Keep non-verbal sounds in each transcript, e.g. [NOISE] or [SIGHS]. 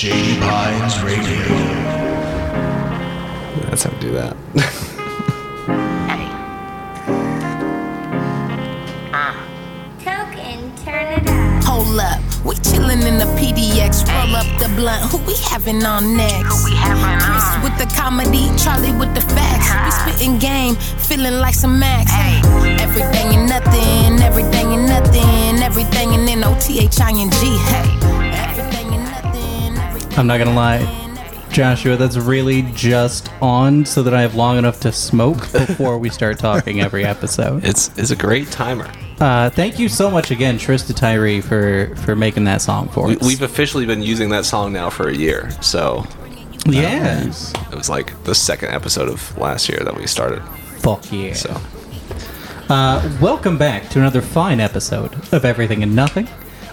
Shady Pines Radio. That's how we do that. [LAUGHS] Coke and turn it up. Hold up, we chillin' in the PDX. Roll up the blunt. Who we having on next? Who we having Chris on? with the comedy, Charlie with the facts. We spittin' game, feeling like some Max. Hey. Everything and nothing, everything and nothing, everything and then O T H I N G. Hey, I'm not gonna lie. Joshua, that's really just on so that I have long enough to smoke before we start talking every episode. It's it's a great timer. Uh, thank you so much again, Trista Tyree, for for making that song for We, us. we've officially been using that song now for a year, so yeah, it was like the second episode of last year that we started. fuck yeah. So Uh, welcome back to another fine episode of Everything and Nothing.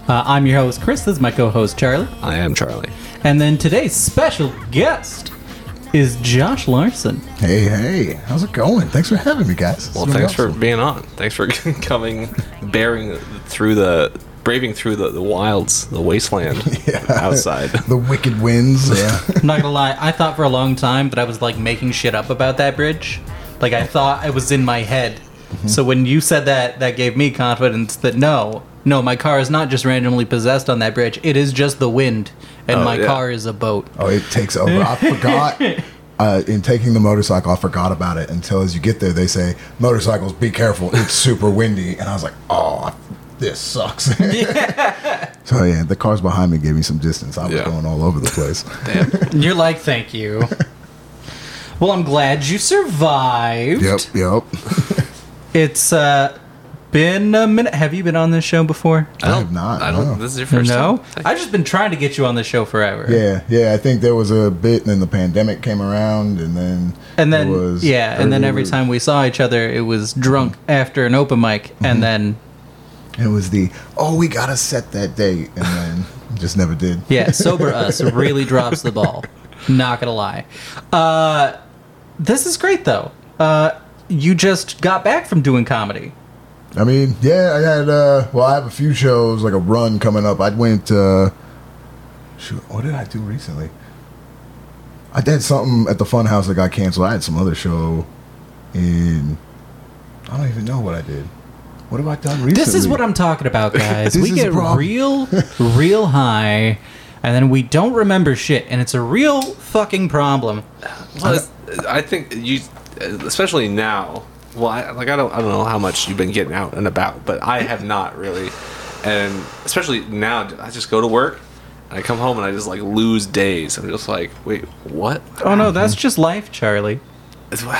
Uh, I'm your host, Chris. This is my co-host, Charlie. I am Charlie. And then today's special guest is Josh Larson. Hey, hey, how's it going? Thanks for having me, guys. Well, It's been thanks for being on. Thanks for [LAUGHS] coming, bearing through the, braving through the, the wilds, the wasteland [LAUGHS] outside. the wicked winds. Yeah, [LAUGHS] I'm not gonna lie, I thought for a long time that I was like making shit up about that bridge. Like I thought it was in my head. So when you said that, that gave me confidence that no, no, my car is not just randomly possessed on that bridge. It is just the wind, and Oh, my yeah. car is a boat. oh, it takes over. I forgot. [LAUGHS] Uh, in taking the motorcycle, I forgot about it until as you get there, they say, "Motorcycles, be careful. It's super windy." And I was like, "Oh, this sucks." [LAUGHS] [LAUGHS] so yeah, the cars behind me gave me some distance. I was Yeah. going all over the place. Damn. You're like, thank you. well, I'm glad you survived. yep, yep. It's uh, been a minute. Have you been on this show before? I don't. have not, I don't. no. This is your first no, time. I've just been trying to get you on the show forever. Yeah, yeah. I think there was a bit, and then the pandemic came around, and then And then was yeah, and then earlier- every time we saw each other, it was drunk after an open mic, Mm-hmm. and then it was the oh, we gotta set that date, and then [LAUGHS] just never did. yeah, sober us really drops the ball. Not gonna lie. Uh, this is great though. Uh, you just got back from doing comedy. I mean, yeah, I had uh well I have a few shows, like a run coming up. I went uh shoot, what did I do recently? I did something at the fun house that got canceled. I had some other show in I don't even know what I did. What have I done recently? This is what I'm talking about, [LAUGHS] guys. We get real, [LAUGHS] real high, and then we don't remember shit, and it's a real fucking problem. Well, it's- I think you, especially now. Well, I, like I don't, I don't know how much you've been getting out and about, but I have not really, and especially now, I just go to work, and I come home and I just like lose days. I'm just like, wait, what? Oh no, that's just life, Charlie. It's, [SIGHS]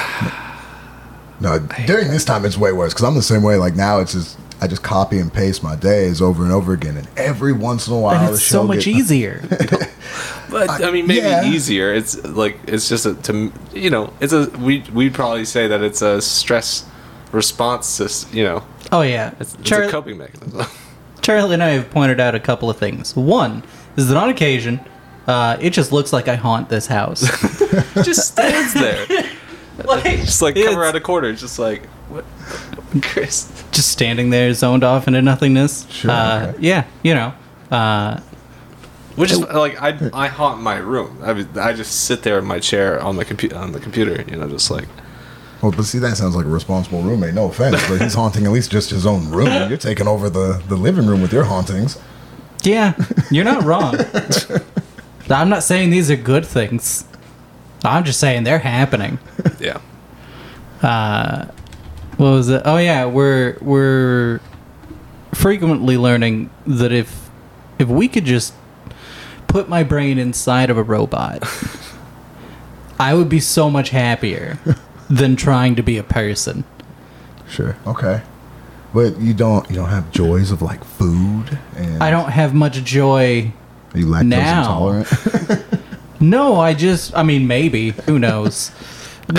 No, during this time it's way worse because I'm the same way. Like now, it's just I just copy and paste my days over and over again, and every once in a while, And it's so much get- [LAUGHS] easier. [LAUGHS] but I mean, maybe yeah. easier. It's like it's just a to you know, it's a we we'd probably say that it's a stress response. sys- You know, Oh yeah, it's, it's Char- a coping mechanism. [LAUGHS] Charlie and I have pointed out a couple of things. One is that on occasion, uh, it just looks like I haunt this house. just stands there, [LAUGHS] like, just like it's come around a corner, just like what, [LAUGHS] Chris. just standing there, zoned off into nothingness. Sure, Uh, okay. Yeah, you know. Uh, Which is like I I haunt my room. I mean, I just sit there in my chair on my computer on the computer, you know, just like Well, but see, that sounds like a responsible roommate. No offense, but he's [LAUGHS] haunting at least just his own room. You're taking over the, the living room with your hauntings. yeah, you're not wrong. I'm not saying these are good things. I'm just saying they're happening. [LAUGHS] yeah. Uh, What was it? Oh yeah, we're we're frequently learning that if if we could just put my brain inside of a robot, [LAUGHS] I would be so much happier [LAUGHS] than trying to be a person. Sure. Okay. But you don't you don't have joys of like food and I don't have much joy. Are you lactose now. intolerant? No, I just I mean maybe, who knows. [LAUGHS]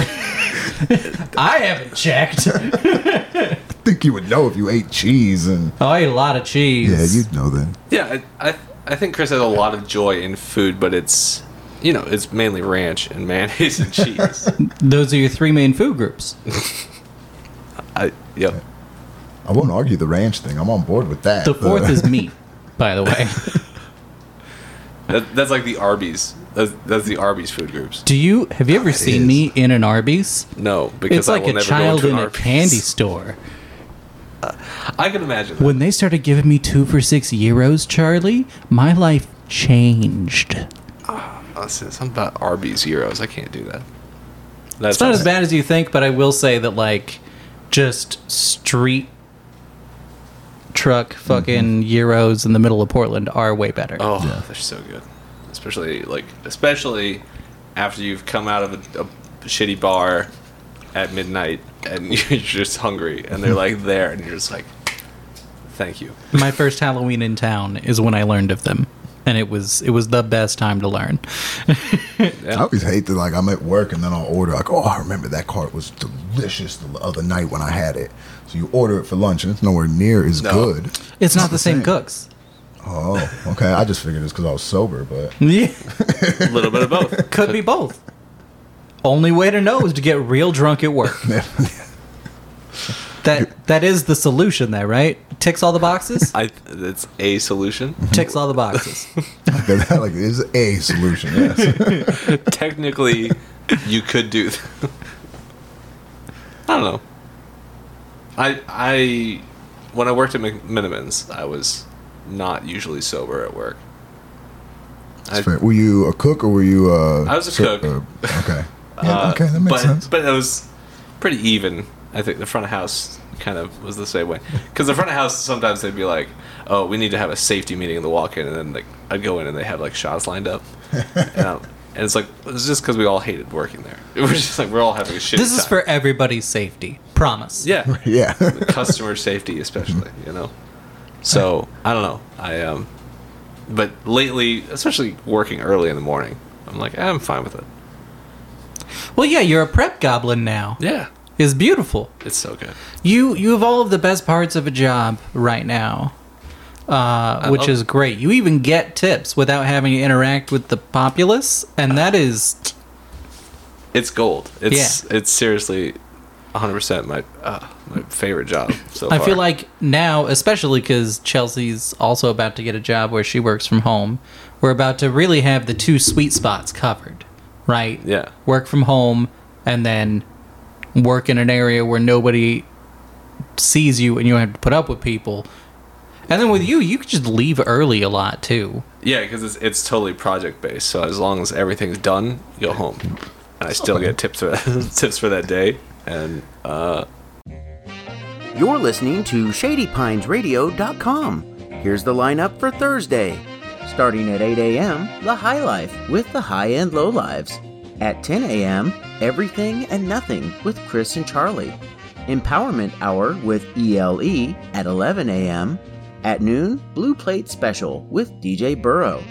I haven't checked. [LAUGHS] I think you would know if you ate cheese and Oh, I ate a lot of cheese. yeah, you'd know then. Yeah, I, I I think Chris has a lot of joy in food, but it's you know it's mainly ranch and mayonnaise and cheese. [LAUGHS] Those are your three main food groups. I yep. I won't argue the ranch thing. I'm on board with that. The fourth but- is meat, by the way. That, that's like the Arby's. That's, that's the Arby's food groups. Do you have you ever seen is. me in an Arby's? No, because It's I like will a never child in an a candy store. [LAUGHS] I can imagine. That. When they started giving me two for six gyros, Charlie, my life changed. Ah, Listen, something about Arby's gyros. I can't do that. That's It's not as bad as you think, but I will say that like just street truck mm-hmm. fucking gyros in the middle of Portland are way better. Oh, they're so good. Especially like, especially after you've come out of a, a shitty bar at midnight and [LAUGHS] you're just hungry, and they're like there, and you're just like, thank you. My first Halloween in town is when I learned of them, and it was it was the best time to learn. [LAUGHS] I always hate that. Like I'm at work and then I'll order. Like, oh, I remember that cart was delicious the other night when I had it. So you order it for lunch and it's nowhere near as No. good. It's not the same cooks. Oh, okay. I just figured it's because I was sober, but [LAUGHS] Yeah, A little bit of both. [LAUGHS] could be both. Only way to know is to get real drunk at work. [LAUGHS] That that is the solution there, right? Ticks all the boxes. I. It's a solution. Ticks all the boxes. that like is a solution. Yes. Technically, you could do. Th- I don't know. I I when I worked at McMenamins, I was not usually sober at work. I, fair. Were you a cook or were you? Uh, I was a ser- cook. uh, okay. [LAUGHS] Yeah. okay, that makes but sense. but it was pretty even. I think the front of house kind of was the same way because the front of house sometimes they'd be like, "Oh, we need to have a safety meeting in the walk-in," and then like I'd go in and they have like shots lined up, [LAUGHS] and, um, and it's like it's just because we all hated working there. [LAUGHS] It was just like we're all having a shit. This is for everybody's safety. Promise. yeah, yeah. customer safety especially. You know, so I don't know. I um, but lately, especially working early in the morning, I'm like, I'm fine with it. Well, yeah, you're a prep goblin now. Yeah, It's beautiful. it's so good. You you have all of the best parts of a job right now, uh, which love is great. You even get tips without having to interact with the populace, and that is it's gold. It's it's seriously 100% my uh, my favorite job so I far. feel like now, especially because Chelsea's also about to get a job where she works from home, we're about to really have the two sweet spots covered, right? Yeah. Work from home and then work in an area where nobody sees you and you don't have to put up with people. And then with you, you could just leave early a lot too. yeah, because it's it's totally project based. So as long as everything's done, you go home, and I still get tips for [LAUGHS] tips for that day. And uh, You're listening to ShadyPinesRadio.com. Here's the lineup for Thursday. Starting at 8 a.m., The High Life with the High and Low Lives. At 10 a.m., Everything and Nothing with Chris and Charlie. Empowerment Hour with ELE at 11 a.m. At noon, Blue Plate Special with DJ Burrow.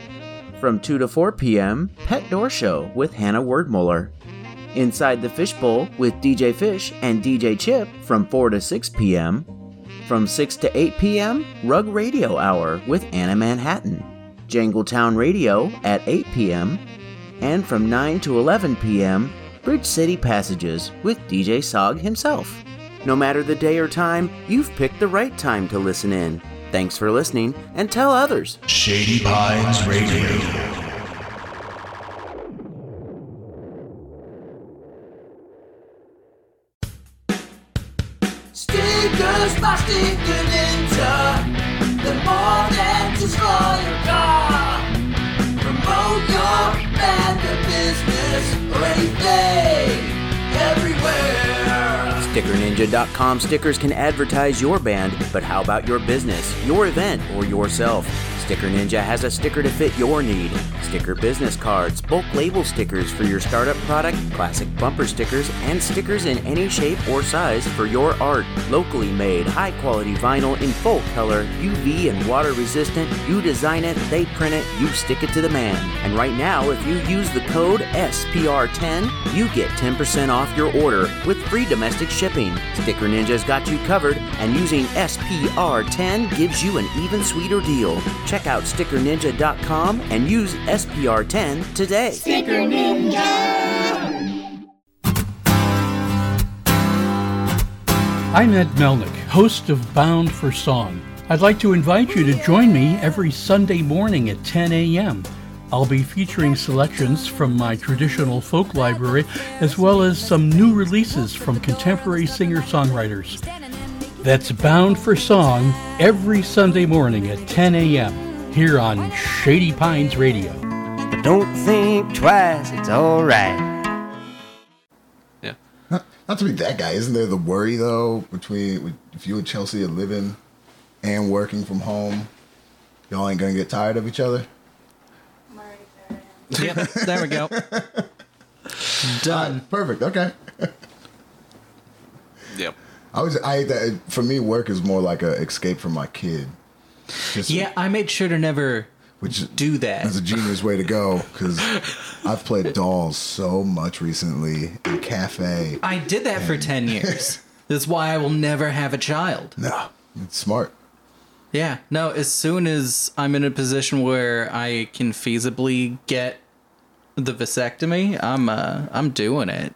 From 2 to 4 p.m., Pet Door Show with Hannah Wordmuller. Inside the Fishbowl with DJ Fish and DJ Chip from 4 to 6 p.m. From 6 to 8 p.m., Rug Radio Hour with Anna Manhattan. Jangletown Radio at 8 p.m. And from 9 to 11 p.m., Bridge City Passages with DJ Sog himself. No matter the day or time, you've picked the right time to listen in. Thanks for listening and tell others. Shady Pines Radio. StickerNinja.com stickers can advertise your band, but how about your business, your event, or yourself? Sticker Ninja has a sticker to fit your need. Sticker business cards, bulk label stickers for your startup product, classic bumper stickers, and stickers in any shape or size for your art. Locally made, high quality vinyl in full color, UV and water resistant. You design it, they print it, you stick it to the man. And right now, if you use the code SPR10, you get 10% off your order with free domestic shipping. Sticker Ninja's got you covered, and using SPR10 gives you an even sweeter deal. Check out stickerninja.com and use SPR10 today. Sticker Ninja! I'm Ed Melnick, host of Bound for Song. I'd like to invite you to join me every Sunday morning at 10 a.m. I'll be featuring selections from my traditional folk library as well as some new releases from contemporary singer songwriters. That's Bound for Song every Sunday morning at 10 a.m. here on Shady Pines Radio. But don't think twice, it's alright. Yeah. Not, not to be that guy, isn't there the worry though between if you and Chelsea are living and working from home, y'all ain't gonna get tired of each other? Yep, there we go. [LAUGHS] Done. Perfect. Okay. Yep. I was I that for me work is more like a escape from my kid. Yeah, I made sure to never which do that. That's a genius way to go because [LAUGHS] I've played dolls so much recently in cafe. I did that for 10 [LAUGHS] years. That's why I will never have a child. No, it's smart. Yeah, no, as soon as I'm in a position where I can feasibly get the vasectomy, I'm uh I'm doing it.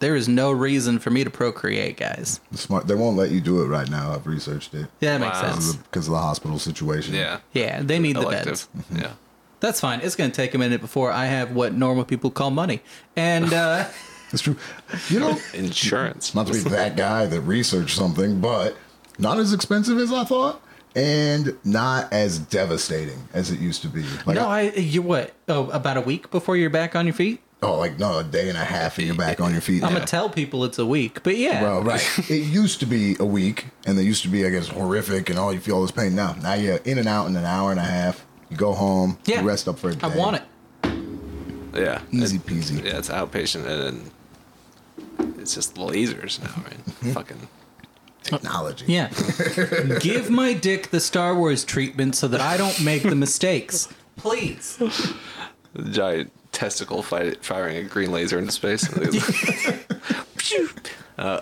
There is no reason for me to procreate, guys. Smart. They won't let you do it right now. I've researched it. Yeah, that makes Wow. Sense. because of the hospital situation. Yeah. Yeah, they need the Elective. beds. [LAUGHS] Yeah. That's fine. It's going to take a minute before I have what normal people call money. And [LAUGHS] uh It's true. You know, Insurance. not to be that guy that researched something, but not as expensive as I thought, and not as devastating as it used to be. Like, no, I you what? Oh, about a week before you're back on your feet? Oh, like no, a day and a half, and you're back on your feet. I'm going to tell people it's a week. But yeah. Well, [LAUGHS] right. it used to be a week, and they used to be, I guess, horrific, and all you feel is pain. Now, now you're in and out in an hour and a half. You go home, Yeah. you rest up for a day. I want it. Yeah. Easy It- peasy. yeah, it's outpatient and it's just lasers now, right? Mm-hmm. Fucking. Technology. Yeah. Give my dick the Star Wars treatment so that I don't make the mistakes. Please. giant testicle fight, firing a green laser into space. [LAUGHS] uh,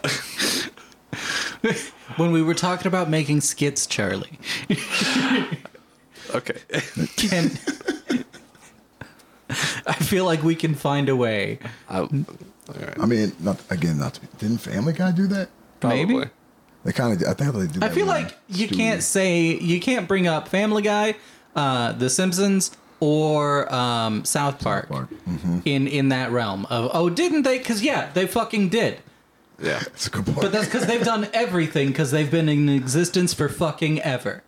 When we were talking about making skits, Charlie, okay. can I feel like we can find a way. I, all right. I mean, not again, not to didn't Family Guy do that? Maybe. They kind of, I think they did. I feel like you Stewie. can't say you can't bring up Family Guy, uh, The Simpsons, or um, South Park, Park. Mm-hmm. in in that realm of oh didn't they? Because yeah, they fucking did. Yeah. It's a good point. But that's because they've done everything because they've been in existence for fucking ever.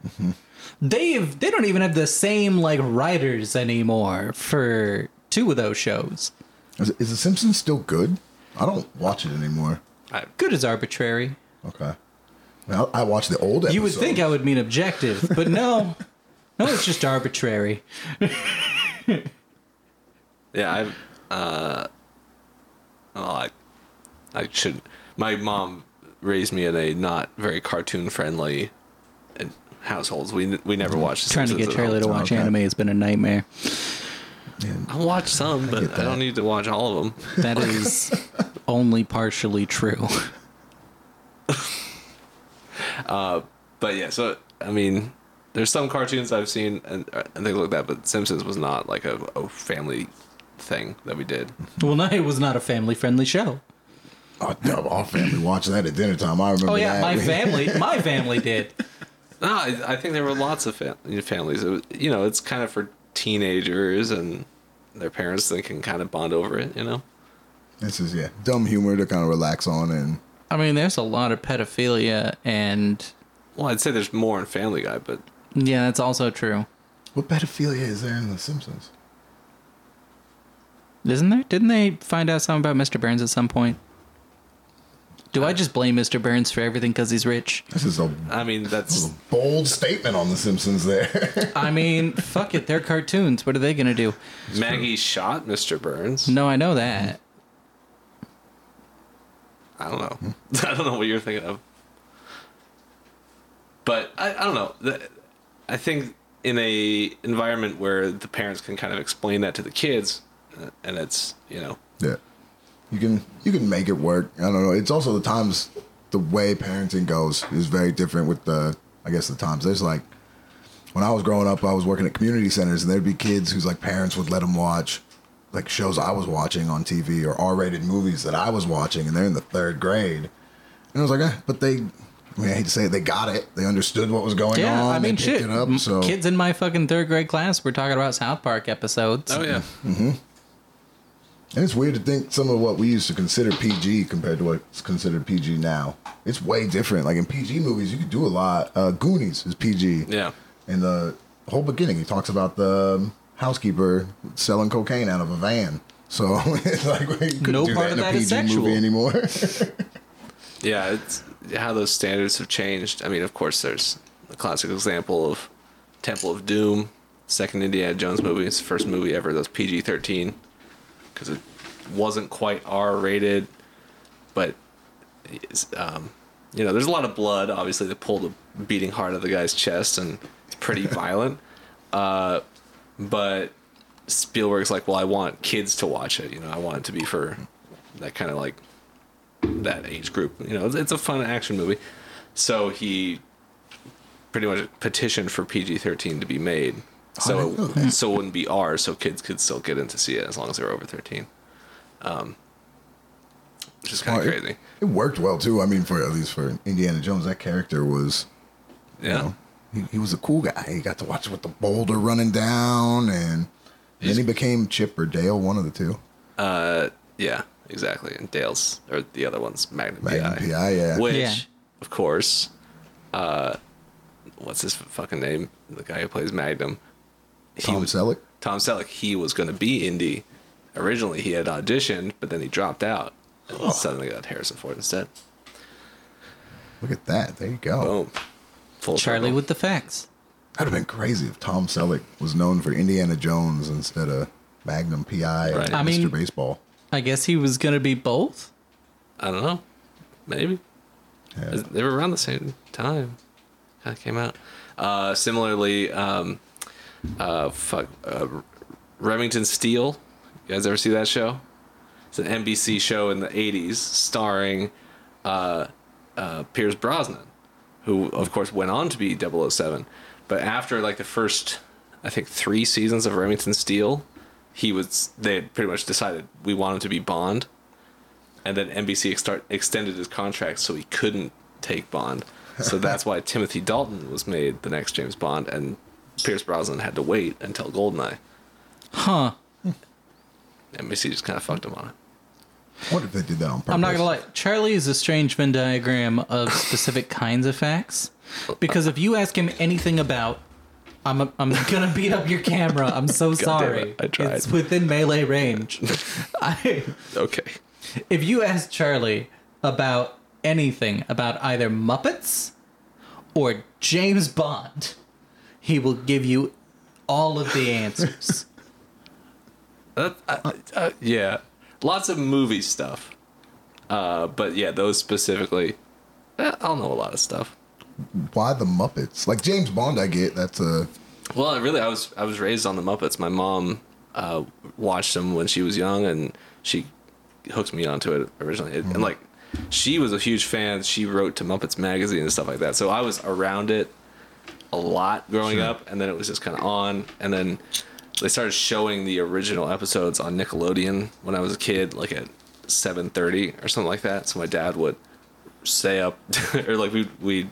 They've they don't even have the same like writers anymore for two of those shows. is, is The Simpsons still good? I don't watch it anymore. I, Good as arbitrary. Okay. Well, I watch the old episodes. You would think I would mean objective, but no, [LAUGHS] no, it's just arbitrary. [LAUGHS] yeah. I. Uh. Well, I. I should. My mom raised me in a not very cartoon friendly uh, households. We we never mm-hmm. watched. The Trying to get Charlie to watch anime has been a nightmare. I watch some, but get I don't need to watch all of them. That is [LAUGHS] only partially true. [LAUGHS] Uh, but yeah, so I mean, there's some cartoons I've seen and uh, and they look that, but Simpsons was not like a, a family thing that we did. well, no, it was not a family friendly show. Oh, no, our family watched that at dinner time. I remember Oh yeah, that. my [LAUGHS] family, my family did. No, I, I think there were lots of fam- families. It was, you know, it's kind of for teenagers and their parents that can kind of bond over it. You know, This is, yeah, dumb humor to kind of relax on. And I mean, there's a lot of pedophilia, and well, I'd say there's more in Family Guy, but yeah, that's also true. what pedophilia is there in The Simpsons? Isn't there? Didn't they find out something about Mr. Burns at some point? Do I just blame Mr. Burns for everything because he's rich? This is a I mean that's a bold statement on The Simpsons there. [LAUGHS] I mean, fuck it, they're cartoons. What are they gonna do? Maggie shot Mr. Burns. No, I know that. I don't know. [LAUGHS] I don't know what you're thinking of. But I, I don't know. The- I think in a environment where the parents can kind of explain that to the kids, uh, and it's you know yeah. You can you can make it work. I don't know. It's also the times the way parenting goes is very different with the I guess the times. There's like when I was growing up, I was working at community centers, and there'd be kids whose like parents would let them watch like shows I was watching on TV or R-rated movies that I was watching, and they're in the third grade. And I was like, eh, but they, I I mean, I hate to say it, they got it. They understood what was going Yeah, on. I mean, they picked shit. It up, so Kids in my fucking third grade class were talking about South Park episodes. Oh yeah. And it's weird to think some of what we used to consider PG compared to what's considered PG now. It's way different. Like in PG movies, you could do a lot. Uh, Goonies is PG. Yeah. In the whole beginning, he talks about the um, housekeeper selling cocaine out of a van. So [LAUGHS] it's like you couldn't No do part that of in a that is PG sexual. movie anymore. [LAUGHS] Yeah, it's how those standards have changed. I mean, of course, there's the classic example of Temple of Doom, second Indiana Jones movie. It's the first movie ever that's PG 13 because it wasn't quite R rated, but um, you know, there's a lot of blood. Obviously, they pull the beating heart of the guy's chest, and it's pretty [LAUGHS] violent. Uh, but Spielberg's like, well, I want kids to watch it. You know, I want it to be for that kind of like that age group. You know, it's, a fun action movie. So he pretty much petitioned for PG thirteen to be made. So it, so it wouldn't be R, so kids could still get in to see it as long as they were over thirteen. Um, which is kind of it- crazy. It worked well too. I mean, for at least for Indiana Jones, that character was, Yeah. you know, he, he was a cool guy. He got to watch with the boulder running down, and then he became Chip or Dale, one of the two. Uh, yeah, exactly. And Dale's or the other one's Magnum, Magnum PI. PI, yeah. Which, Yeah. of course, uh, what's his fucking name? The guy who plays Magnum. He Tom was- Selleck. Tom Selleck. He was going to be Indy. Originally, he had auditioned, but then he dropped out. And suddenly got Harrison Ford instead. Look at that. There you go. Boom. Full Charlie circle. with the facts. That'd have been crazy if Tom Selleck was known for Indiana Jones instead of Magnum PI or Right. I Mr. mean- Baseball. I guess he was gonna be both. I don't know. Maybe. Yeah. They were around the same time. Kind of came out. Uh, similarly, um, uh, fuck, uh, Remington Steele. You guys ever see that show? It's an NBC show in the '80s, starring uh, uh, Pierce Brosnan, who of course went on to be 007. But after like the first, I think three seasons of Remington Steele, he was they had pretty much decided we want him to be Bond and then NBC start, extended his contract so he couldn't take Bond. So [LAUGHS] that's why Timothy Dalton was made the next James Bond, and Pierce Brosnan had to wait until Goldeneye. Huh. NBC just kind of fucked him on it. What if they did that on purpose? I'm not gonna lie. Charlie is a strange Venn diagram of specific kinds of facts. Because if you ask him anything about, I'm I'm [LAUGHS] gonna beat up your camera. I'm so damn sorry. it, I tried. It's within melee range. [LAUGHS] I, Okay. if you ask Charlie about anything about either Muppets or James Bond, he will give you all of the answers. That, [LAUGHS] uh, uh, yeah. Lots of movie stuff. Uh, but yeah, those specifically, eh, I'll know a lot of stuff. Why the Muppets? Like James Bond, I get that's a Well, I really, I was I was raised on the Muppets. My mom uh, watched them when she was young, and she hooked me onto it originally. It- And like, she was a huge fan. She wrote to Muppets magazine and stuff like that. So I was around it a lot growing Sure. up, and then it was just kind of on. And then they started showing the original episodes on Nickelodeon when I was a kid, like at seven thirty or something like that. So my dad would stay up, [LAUGHS] or like we we'd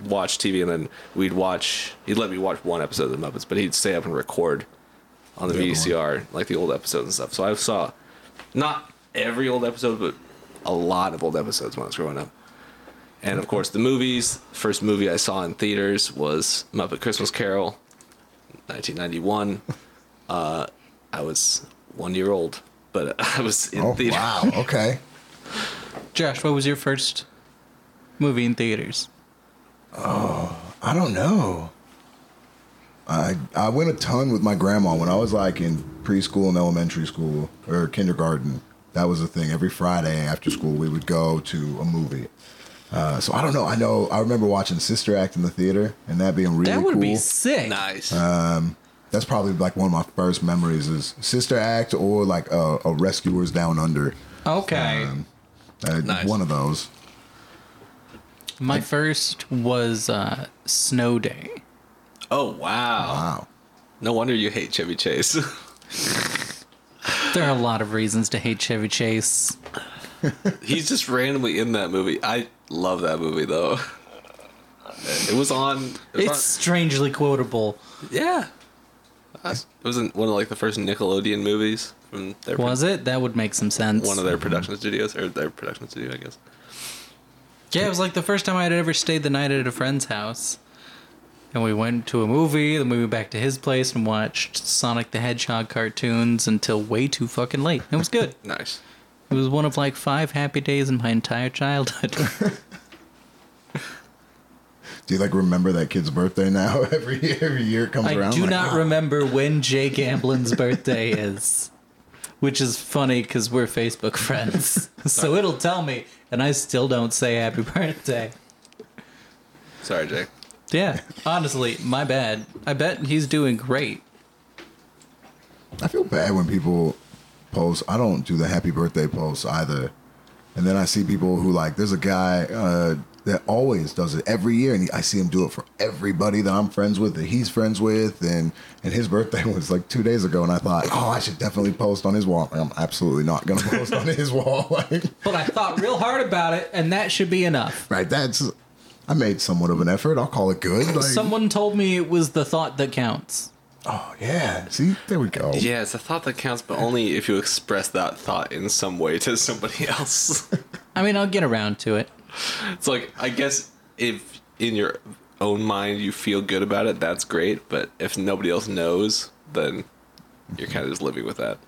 watch TV and then we'd watch. He'd let me watch one episode of the Muppets, but he'd stay up and record on the The other VCR, like the old episodes and stuff. So I saw not every old episode, but a lot of old episodes when I was growing up. And of course, the movies. First movie I saw in theaters was Muppet Christmas Carol, 1991. [LAUGHS] uh, I was one year old, but [LAUGHS] I was in oh theater. wow okay. Josh, what was your first movie in theaters? I don't know. I I went a ton with my grandma when I was like in preschool and elementary school or kindergarten. That was the thing. Every Friday after school, we would go to a movie. Uh, so I don't know. I know. I remember watching Sister Act in the theater, and that being really that would cool. be sick. Nice. That's probably like one of my first memories is Sister Act or like a, a Rescuers Down Under. Okay. Um, uh, Nice. One of those. My first was uh, Snow Day. oh wow. Wow. No wonder you hate Chevy Chase. There are a lot of reasons to hate Chevy Chase. He's just randomly in that movie. I love that movie though. It was on. It was It's strangely quotable. on- yeah. It wasn't one of like the first Nickelodeon movies from their Was it? That would make some sense. one of their production studios or their production studio, I guess. Yeah, it was like the first time I had ever stayed the night at a friend's house. And we went to a movie, then we went back to his place and watched Sonic the Hedgehog cartoons until way too fucking late. It was good. [LAUGHS] Nice. It was one of like five happy days in my entire childhood. [LAUGHS] Do you like remember that kid's birthday now? [LAUGHS] every every year it comes I around. do like, not "Ah." remember when Jake Gamblin's birthday is, which is funny because we're Facebook friends. so it'll tell me, and I still don't say happy [LAUGHS] birthday. Sorry, Jake. Yeah, honestly, my bad. I bet he's doing great. I feel bad when people post. I don't do the happy birthday posts either. And then I see people who like. There's a guy uh, that always does it every year, and he, I see him do it for everybody that I'm friends with, that he's friends with, and and his [LAUGHS] birthday was like two days ago, and I thought, oh, I should definitely post on his wall. I'm absolutely not gonna [LAUGHS] post on his wall. [LAUGHS] like, But I thought real hard about it, and that should be enough. right? That's. I made somewhat of an effort. I'll call it good. Like, Someone told me it was the thought that counts. oh yeah. See, there we go. Yeah, it's a thought that counts, but only if you express that thought in some way to somebody else. I mean, I'll get around to it. [LAUGHS] it's like I guess if in your own mind you feel good about it, that's great. But if nobody else knows, then you're kind of just living with that.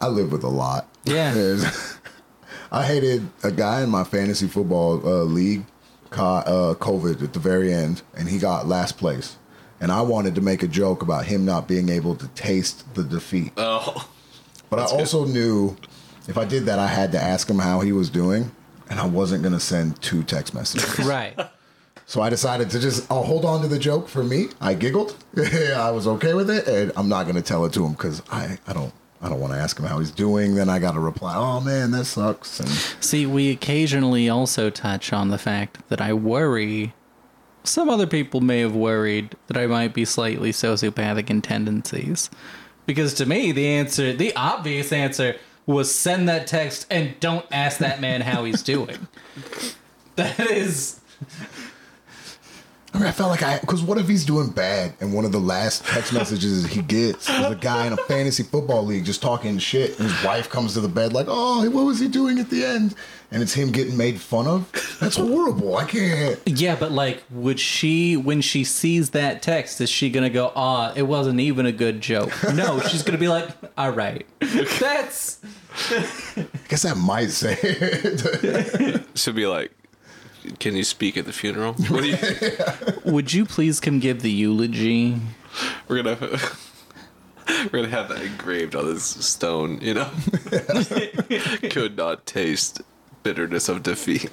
I live with a lot. Yeah. [LAUGHS] There's- [LAUGHS] I hated a guy in my fantasy football uh, league caught uh, COVID at the very end, and he got last place. And I wanted to make a joke about him not being able to taste the defeat. Oh, But I also knew if I did that, I had to ask him how he was doing, and I wasn't going to send two text messages. [LAUGHS] Right. So I decided to just I'll hold on to the joke for me. I giggled. [LAUGHS] I was okay with it, and I'm not going to tell it to him because I, I don't I don't want to ask him how he's doing. Then I got to reply, "Oh man, that sucks." And See, we occasionally also touch on the fact that I worry. Some other people may have worried that I might be slightly sociopathic in tendencies. Because to me, the answer, the obvious answer, was send that text and don't ask that man how he's doing. [LAUGHS] That is. I, mean, I felt like I because what if he's doing bad and one of the last text messages he gets is a guy in a fantasy football league just talking shit, and his wife comes to the bed like, "Oh, what was he doing at the end?" And it's him getting made fun of. That's horrible. I can't. Yeah, but like, would she, when she sees that text, is she gonna go, ah, it wasn't even a good joke? No, she's gonna be like, all right. That's. I guess I might say it. should be like, can you speak at the funeral? [LAUGHS] What you? Would you please come give the eulogy? we're gonna we're gonna have that engraved on this stone. You know, [LAUGHS] could not taste bitterness of defeat.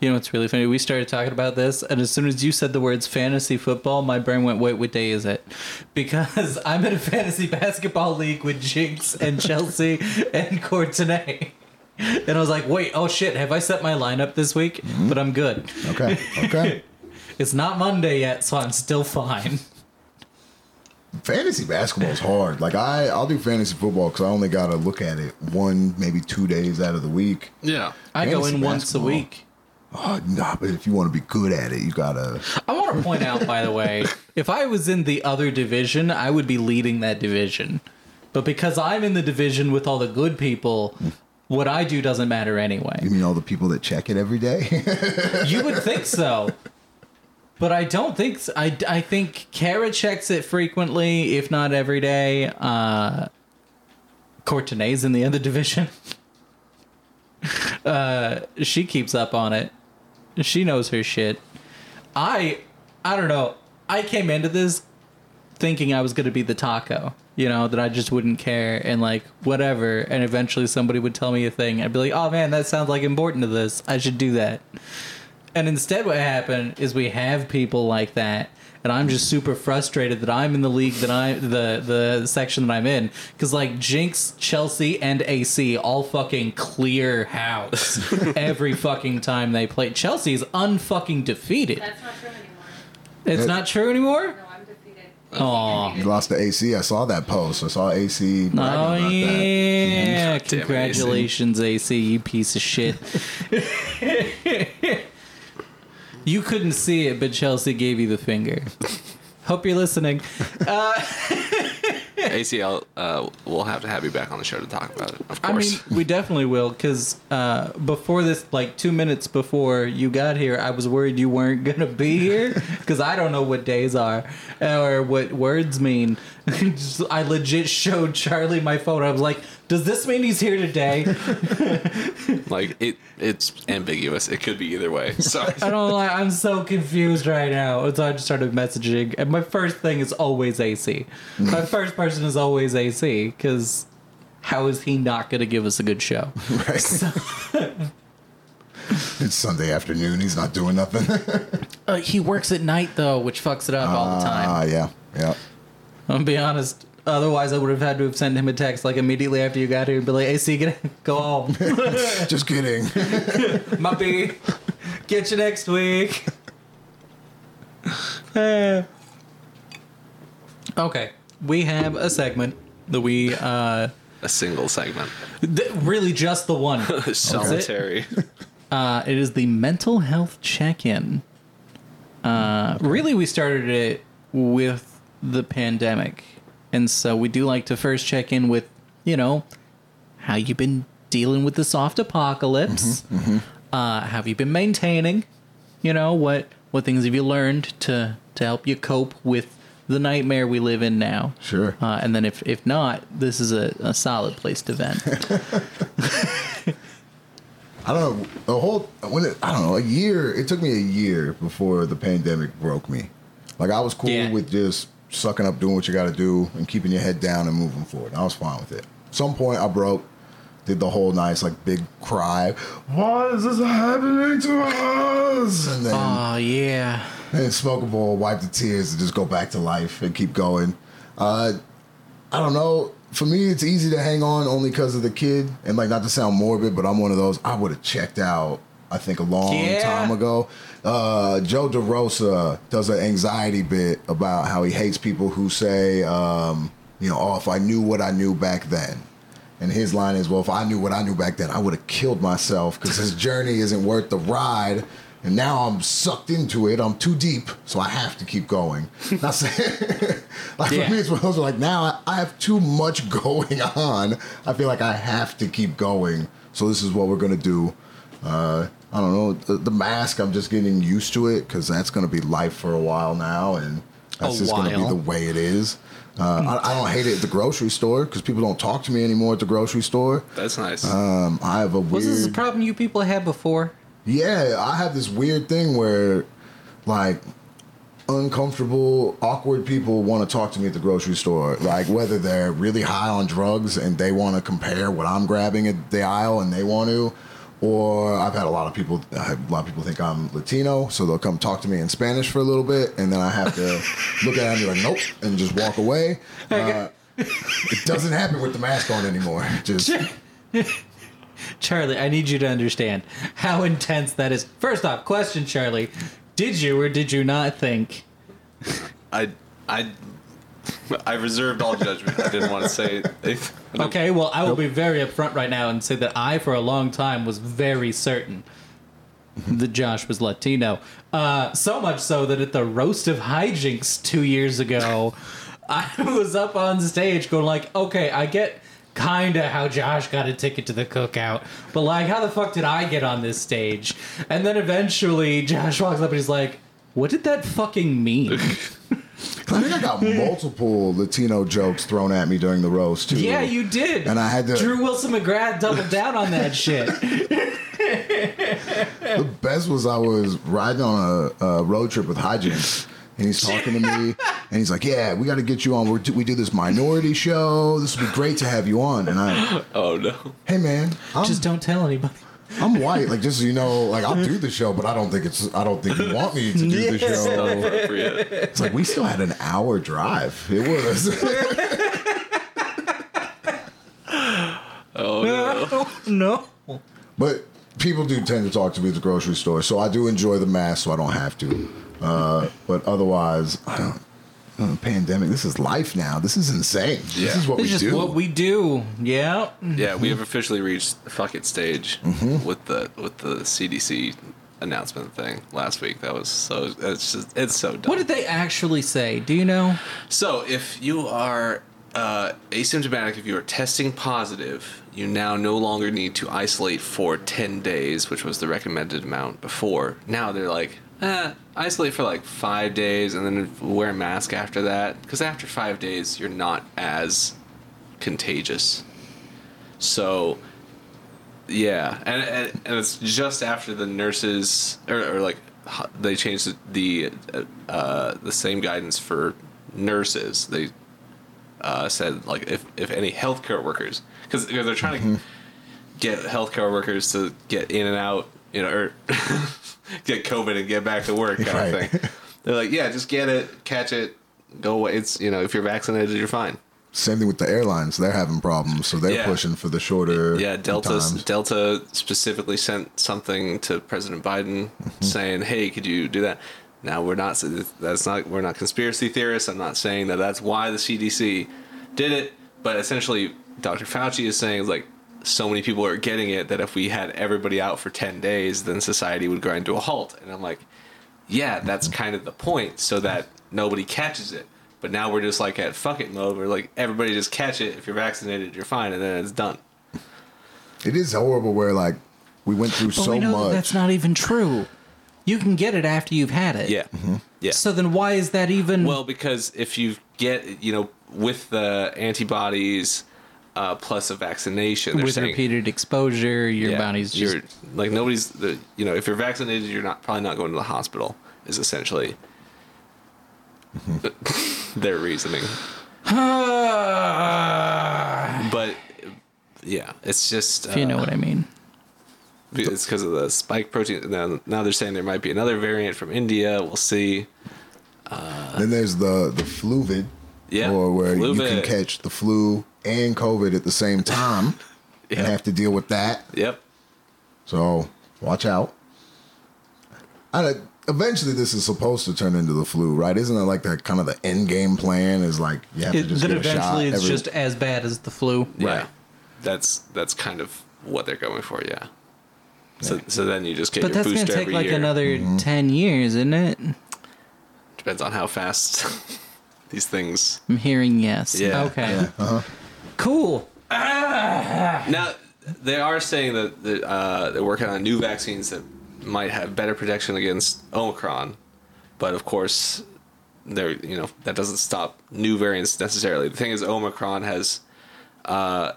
You know what's really funny? We started talking about this, and as soon as you said the words fantasy football, my brain went, wait, what day is it? Because [LAUGHS] I'm in a fantasy basketball league with Jinx and Chelsea and Courtenay. [LAUGHS] And I was like, wait, oh shit, have I set my lineup this week? Mm-hmm. But I'm good. Okay. Okay. [LAUGHS] It's not Monday yet, so I'm still fine. fantasy basketball is hard. Like I, I'll do fantasy football because I only got to look at it one, maybe two days out of the week. Yeah, I go Fantasy in once a week. Oh, nah, but if you want to be good at it, you gotta. [LAUGHS] I want to point out, by the way, if I was in the other division, I would be leading that division. But because I'm in the division with all the good people, what I do doesn't matter anyway. You mean all the people that check it every day? You would think so. But I don't think so. I, I think Kara checks it frequently, if not every day. Uh, Courtenay's in the other division. [LAUGHS] Uh, she keeps up on it. She knows her shit. I I don't know. I came into this thinking I was going to be the taco, you know, that I just wouldn't care and like whatever. And eventually somebody would tell me a thing. I'd be like, oh man, that sounds like important to this. I should do that. And instead, what happened is we have people like that. And I'm just super frustrated that I'm in the league that I the the section that I'm in because like Jinx, Chelsea, and AC all fucking clear house [LAUGHS] every fucking time they play. Chelsea's unfucking defeated. That's not true anymore. It's not true anymore. No, I'm defeated. Aw. He lost the AC. I saw that post. I saw AC. bragging Oh about that. Oh, yeah! God damn it, Congratulations, AC. You piece of shit. you couldn't see it, but Chelsea gave you the finger. Hope you're listening. Uh, [LAUGHS] ACL, uh, we'll have to have you back on the show to talk about it. Of I course. mean, we definitely will, because uh, before this, like two minutes before you got here, I was worried you weren't gonna be here, because I don't know what days are or what words mean. [LAUGHS] Just- I legit showed Charlie my phone. I was like, "Does this mean he's here today?" [LAUGHS] like it, it's ambiguous. It could be either way. So [LAUGHS] I don't like. I'm so confused right now. So I just started messaging, and my first thing is always AC. My first person is always AC, because how is he not gonna give us a good show? Right. it's Sunday afternoon. He's not doing nothing. Uh, he works at night though, which fucks it up all the time. Ah, yeah, yeah. I'll be honest. Otherwise, I would have had to have sent him a text like immediately after you got here and be like, "AC, get go home, [LAUGHS] Just kidding. [LAUGHS] Muppy. Get you next week." [SIGHS] Okay, we have a segment that we uh, a single segment, th- really just the one. [LAUGHS] solitary. Uh, it is the mental health check-in. Uh, really, we started it with the pandemic, and so we do like to first check in with, you know, how you been dealing with the soft apocalypse. Uh, have you been maintaining? You know what what things have you learned to to help you cope with the nightmare we live in now? Sure. Uh, and then if if not, this is a, a solid place to vent. [LAUGHS] I don't know. The whole when it, I don't know a year. It took me a year before the pandemic broke me. Like I was cool Yeah. with just sucking up, doing what you got to do, and keeping your head down and moving forward. I was fine with it. Some point I broke. Did the whole nice like big cry. Why is this happening to us? And then oh yeah. and smoke a bowl, wipe the tears, and just go back to life and keep going. Uh, I don't know. For me, it's easy to hang on only because of the kid, and like not to sound morbid, but I'm one of those. I would have checked out. I think a long Yeah. time ago. Uh, Joe DeRosa does an anxiety bit about how he hates people who say, um, you know, oh, if I knew what I knew back then. And his line is, well, if I knew what I knew back then, I would have killed myself because this [LAUGHS] journey isn't worth the ride. And now I'm sucked into it. I'm too deep, so I have to keep going. [LAUGHS] Not saying, [LAUGHS] like Yeah. for me, it's one of those like now I, I have too much going on. I feel like I have to keep going. So this is what we're gonna do. Uh, I don't know the, the mask. I'm just getting used to it because that's gonna be life for a while now, and that's A just gonna be the way it is. Uh, I, I don't hate it at the grocery store because people don't talk to me anymore at the grocery store. That's nice. Um, I have a weird. Was this a problem you people had before? Yeah, I have this weird thing where, like, uncomfortable, awkward people want to talk to me at the grocery store. Like, whether they're really high on drugs and they want to compare what I'm grabbing at the aisle and they want to, or I've had a lot of people, I have, a lot of people think I'm Latino, so they'll come talk to me in Spanish for a little bit, and then I have to [LAUGHS] look at them and be like, nope, and just walk away. Uh, it doesn't happen with the mask on anymore. Just. [LAUGHS] Charlie, I need you to understand how intense that is. First off, question, Charlie. Did you or did you not think? I, I, I reserved all judgment. I didn't want to say it. Okay, well, I will be very upfront right now and say that I, for a long time, was very certain that Josh was Latino. Uh, so much so that at the roast of hijinks two years ago, [LAUGHS] I was up on stage going like, "Okay, I get." Kinda how Josh got a ticket to the cookout, but like, how the fuck did I get on this stage? And then eventually, Josh walks up and he's like, "What did that fucking mean?" [LAUGHS] I think I got [LAUGHS] multiple Latino jokes thrown at me during the roast too. yeah, you did. And I had to. Drew Wilson McGrath doubled down on that shit. [LAUGHS] The best was I was riding on a, a road trip with Hijinks, and he's talking to me, and he's like, "Yeah, we got to get you on. We're, do- we do this minority show. This would be great to have you on." And I, [GASPS] Oh no. hey man, I'm, Just don't tell anybody. I'm white. Like just so you know, like I'll do the show, but I don't think it's. I don't think you want me to do the show. Appropriate. It's like we still had an hour drive. It was. [LAUGHS] Oh no. no. But people do tend to talk to me at the grocery store, so I do enjoy the mask, so I don't have to. Uh, but otherwise, I don't. Uh, pandemic. This is life now. This is insane. Yeah. This is what It's we just do. what we do. Yeah. Yeah, we have officially reached the fuck it stage Mm-hmm. with the with the CDC announcement thing last week. That was so it's just it's so dumb. What did they actually say? Do you know? So, if you are uh, asymptomatic, if you are testing positive, you now no longer need to isolate for 10 days, which was the recommended amount before. Now they're like, eh, isolate for like five days and then wear a mask after that. Because after five days, you're not as contagious. So, yeah. And, and, and it's just after the nurses, or, or like, they changed the, the, uh, uh, the same guidance for nurses. They uh, said like if, if any healthcare workers because they're trying to get healthcare workers to get in and out you know or [LAUGHS] get covid and get back to work kind Right. of thing they're like yeah just get it catch it go away it's you know if you're vaccinated you're fine Same thing with the airlines. They're having problems, so they're Yeah. pushing for the shorter. yeah delta times. delta specifically sent something to president biden Mm-hmm. saying hey could you do that now we're not that's not we're not conspiracy theorists i'm not saying that that's why the cdc did it but essentially dr fauci is saying like so many people are getting it that if we had everybody out for 10 days then society would grind to a halt and i'm like yeah that's kind of the point so that nobody catches it but now we're just like at fuck it mode we're like everybody just catch it if you're vaccinated you're fine and then it's done It is horrible where like we went through But so we know much. that's not even true. You can get it after you've had it. Yeah. Mm-hmm. Yeah. So then why is that even? well, because if you get, you know, with the antibodies uh, plus a vaccination, they're with saying, repeated exposure, your yeah, body's just you're, like nobody's, the, you know, if you're vaccinated, you're not probably not going to the hospital. Is essentially [LAUGHS] their reasoning. [SIGHS] But yeah, it's just if you know uh, what I mean. It's because of the spike protein. Now, now they're saying there might be another variant from India. We'll see. then there's the the fluvid, Yeah, or where you Fluvid. can catch the flu and COVID at the same [LAUGHS] time Yeah. and have to deal with that. Yep. So watch out. I, eventually, this is supposed to turn into the flu, right? Isn't it like that kind of the end game plan? Is like you have It, to just then get a shot. eventually it's every- just as bad as the flu. Yeah. That's that's kind of what they're going for. Yeah. So so then you just get But your that's booster gonna take like year. another Mm-hmm. ten years, isn't it? Depends on how fast [LAUGHS] these things. I'm hearing yes. Yeah. Okay. uh-huh. Cool. Now they are saying that that, uh, they're working on new vaccines that might have better protection against Omicron, but of course, there you know that doesn't stop new variants necessarily. The thing is, Omicron has, uh,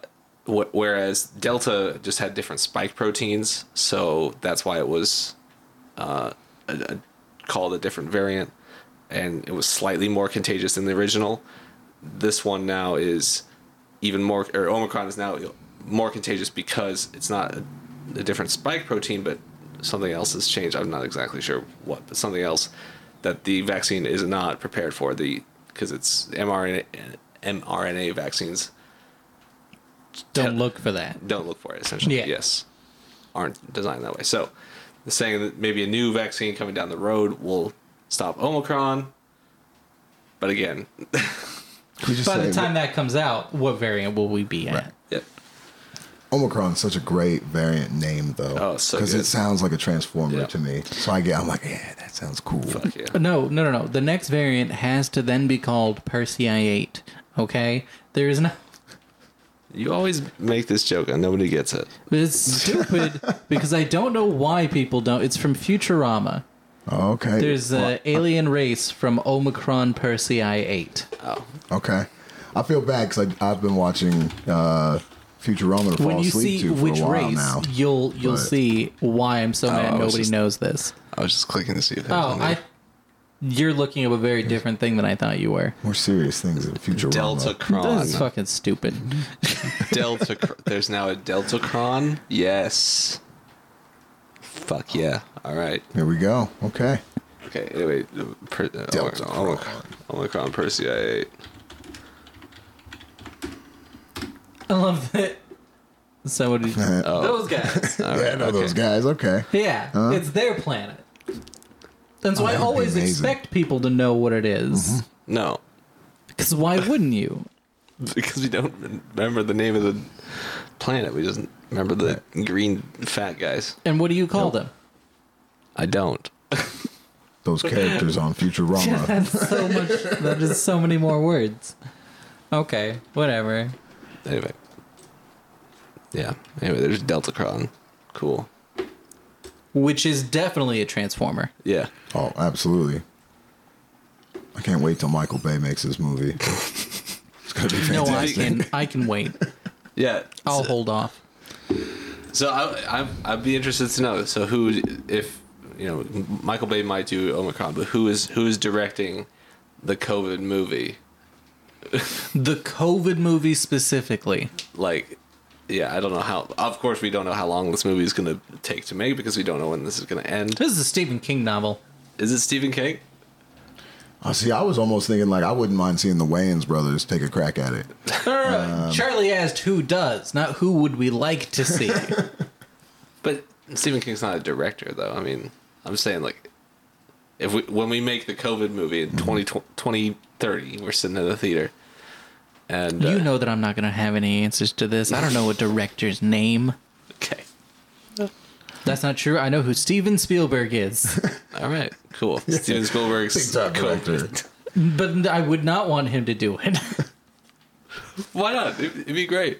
wh- whereas Delta just had different spike proteins, so that's why it was uh, a, a, called a different variant, and it was slightly more contagious than the original. This one now is even more, or Omicron is now more contagious because it's not a, a different spike protein, but something else has changed. I'm not exactly sure what, but something else that the vaccine is not prepared for. The because it's mRNA mRNA vaccines Don't look for that. don't look for it. Essentially, Yeah. yes, aren't designed that way. So, saying that maybe a new vaccine coming down the road will stop Omicron. But again, just By say the time that comes out, what variant will we be at? yeah, Omicron's such a great variant name, though. Oh, so because it sounds like a transformer Yeah. to me. So I get, I'm like, yeah, that sounds cool. fuck yeah. No, no, no, no. The next variant has to then be called Persei 8. Okay? There is no. [LAUGHS] You always make this joke and nobody gets it. But it's stupid [LAUGHS] because I don't know why people don't. It's from Futurama. Oh, okay. There's an alien race from Omicron Persei 8. Oh, Okay. I feel bad because I've been watching uh, Futurama to fall When you asleep see to for which a while race, now. you'll you'll But- see why I'm so mad I was nobody just- knows this. I was just clicking to see if. Oh, I. You're looking up a very different thing than I thought you were. More serious things in Futurama. Delta This Cron. is fucking stupid. [LAUGHS] Delta. Cr- There's now a Delta Cron. Yes. Fuck yeah! All right. Here we go. Okay. Okay. Anyway, uh, per, uh, Delta Omicron, Omicron Persei eight. I love that. Somebody. [LAUGHS] Oh. Those guys. [LAUGHS] All yeah, I know okay. those guys. Okay. Yeah, it's their planet. And so Oh, I that would be always expect people to know what it is. No, Because why wouldn't you? [LAUGHS] because we don't remember the name of the planet. We just remember the green fat guys. And what do you call them? I don't. Those [LAUGHS] characters on Futurama. That's so much. That is so many more words. Okay, whatever. Anyway. Yeah. Anyway, there's Deltacron. Cool. Which is definitely a transformer. Yeah. Oh, absolutely. I can't wait till Michael Bay makes this movie. [LAUGHS] it's gonna be fantastic. No, I fantastic. can. I can wait. Yeah. I'll so, hold off. So I, I, I'd be interested to know. So who, if you know, Michael Bay might do Omicron, but who is who is directing the COVID movie? [LAUGHS] The COVID movie specifically. Like, yeah, I don't know how. Of course, we don't know how long this movie is going to take to make because we don't know when this is going to end. This is a Stephen King novel. Is it Stephen King? Oh, see, I was almost thinking like I wouldn't mind seeing the Wayans brothers take a crack at it. [LAUGHS] Um, Charlie asked who does, not who would we like to see. [LAUGHS] But Stephen King's not a director, though. I mean, I'm saying like, if we when we make the COVID movie in mm-hmm. 20, 2030, we're sitting in the theater, and uh, you know that I'm not going to have any answers to this. I don't know a [LAUGHS] director's name. okay, uh, That's not true. I know who Steven Spielberg is, [LAUGHS] all right, cool. Steven Spielberg's Big time director. COVID. but I would not want him to do it. [LAUGHS] Why not? It, it'd be great.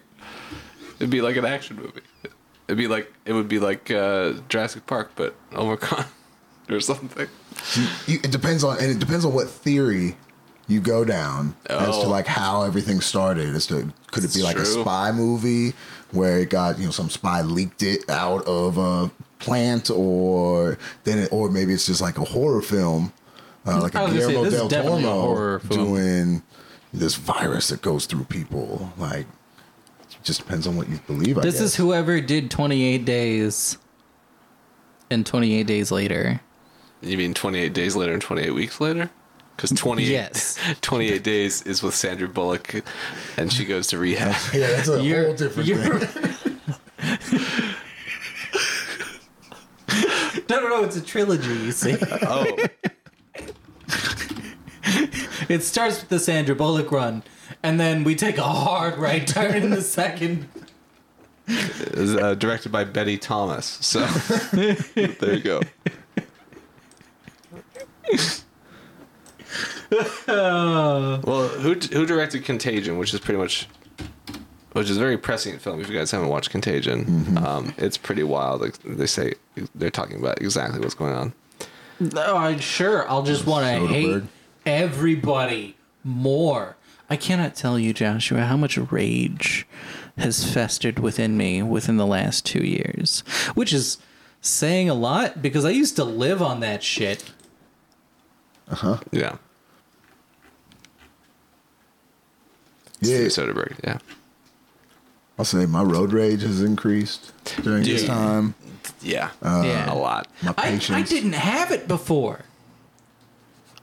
It'd be like an action movie. It'd be like it would be like uh, Jurassic Park, but Omicron [LAUGHS] or something. You, it depends on and it depends on what theory you go down as to Oh. like how everything started. As to could it be like a spy movie where it got you know some spy leaked it out of a plant, or then it, or maybe it's just like a horror film, uh, like a was gonna say, Guillermo del definitely a horror Toro doing this virus that goes through people. Like, it just depends on what you believe. I this is whoever did 28 days and 28 days later. You mean 28 days later and 28 weeks later? Because 28, Yes. [LAUGHS] 28 days is with Sandra Bullock, and she goes to rehab. [LAUGHS] Yeah, that's a You're- whole different you're- thing. [LAUGHS] No, no, no. It's a trilogy. You see, oh, it starts with the Sandra Bullock run, and then we take a hard right turn in the second. it was uh, directed by Betty Thomas. So there you go. [LAUGHS] well, who who directed Contagion, which is pretty much, which is a very prescient film. If you guys haven't watched Contagion, um, it's pretty wild. Like they say, they're talking about exactly what's going on. No, I sure. I'll just want to Soderbergh. hate everybody more. I cannot tell you, Joshua, how much rage has festered within me within the last two years, which is saying a lot because I used to live on that shit. Uh huh. Yeah, Yeah, Steven Soderbergh. Yeah. I'll say my road rage has increased during this time. Yeah. Uh, yeah. A lot. My patience. I didn't have it before.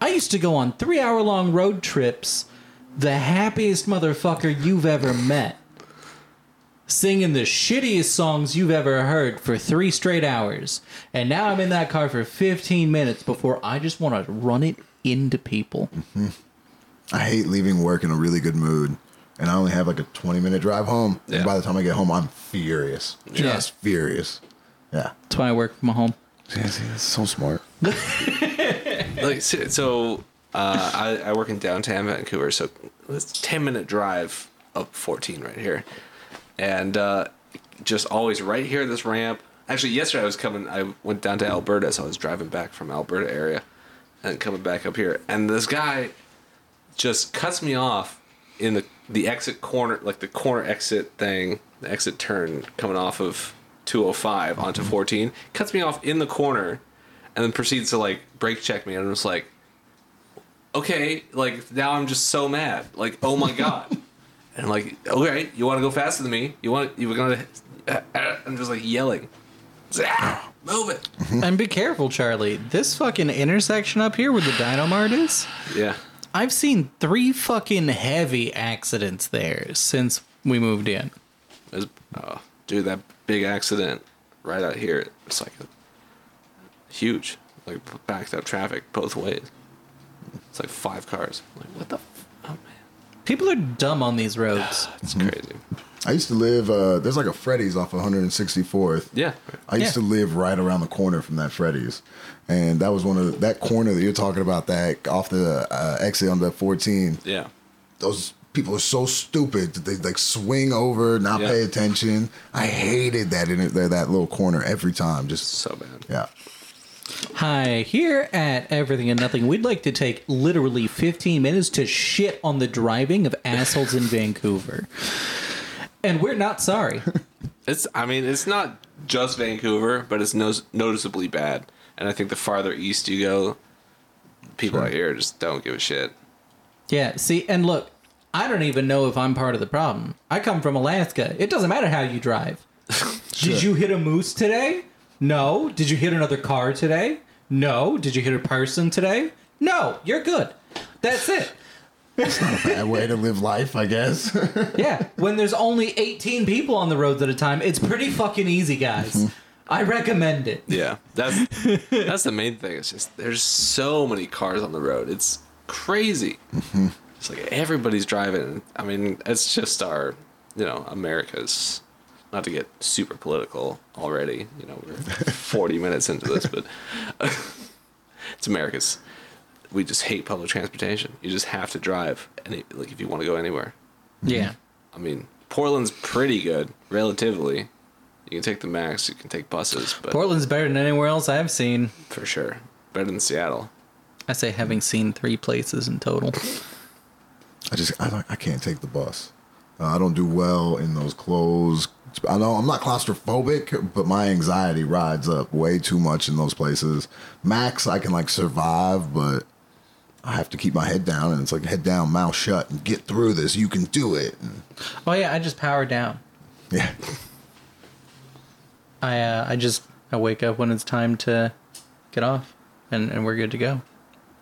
I used to go on three hour long road trips, the happiest motherfucker you've ever met. Singing the shittiest songs you've ever heard for three straight hours. And now I'm in that car for 15 minutes before I just want to run it into people. Mm-hmm. I hate leaving work in a really good mood, and I only have like a twenty minute drive home. Yeah. And by the time I get home, I'm furious, just furious. Yeah, That's why I work from home. See, see, that's so smart. [LAUGHS] like so, so uh, I, I work in downtown Vancouver, so it's a ten minute drive up fourteen right here, and uh, just always right here this ramp. Actually, yesterday I was coming. I went down to Alberta, so I was driving back from Alberta area, and coming back up here, and this guy just cuts me off in the the exit corner, like the corner exit thing, the exit turn coming off of 205 onto 14, cuts me off in the corner, and then proceeds to like brake check me, and I'm just like, okay, like now I'm just so mad, like oh my god, [LAUGHS] and I'm like, okay, you want to go faster than me? You want? You were gonna? I'm just like yelling, ah, move it. [LAUGHS] and be careful, Charlie. This fucking intersection up here where the Dino Mart is, Yeah, I've seen three fucking heavy accidents there since we moved in. There's, oh, dude, that big accident right out here. It's like a, huge, like backed up traffic both ways. It's like five cars. I'm like what the? F- oh man. People are dumb on these roads. [SIGHS] It's crazy. I used to live. Uh, there's like a Freddy's off 164th. Yeah. I used Yeah. to live right around the corner from that Freddy's, and that was one of the, that corner that you're talking about. That off the uh, exit on the 14. Yeah. Those people are so stupid that they like swing over, not Yeah. pay attention. I hated that in it, that that little corner every time. Just So bad. yeah. Hi, here at Everything and Nothing, we'd like to take literally 15 minutes to shit on the driving of assholes in Vancouver. And we're not sorry. [LAUGHS] It's. I mean, it's not just Vancouver, but it's no- noticeably bad. And I think the farther east you go, people Sure. out here just don't give a shit. Yeah, see, and look, I don't even know if I'm part of the problem. I come from Alaska. It doesn't matter how you drive. [LAUGHS] Did you hit a moose today? No. Did you hit another car today? No. Did you hit a person today? No. You're good. That's it. It's not a bad way to live life, I guess. [LAUGHS] Yeah. When there's only 18 people on the roads at a time, it's pretty fucking easy, guys. Mm-hmm. I recommend it. Yeah, that's [LAUGHS] that's the main thing. It's just there's so many cars on the road. It's crazy. Mm-hmm. It's like everybody's driving. I mean, it's just our, you know, America's. Not to get super political already. You know, we're [LAUGHS] 40 minutes into this, but it's America's. We just hate public transportation. You just have to drive, any like if you want to go anywhere. Yeah. I mean, Portland's pretty good relatively. You can take the max. You can take buses, but Portland's better than anywhere else I've seen. for sure. Better than Seattle. I say having seen three places in total. I just I, don't- I can't take the bus. Uh, I don't do well in those clothes. I know I'm not claustrophobic, but my anxiety rides up way too much in those places. Max, I can like survive, but I have to keep my head down, and it's like head down, mouth shut, and get through this. You can do it. And, Oh yeah, I just power down. yeah, [LAUGHS] I uh, I just I wake up when it's time to get off, and, and we're good to go.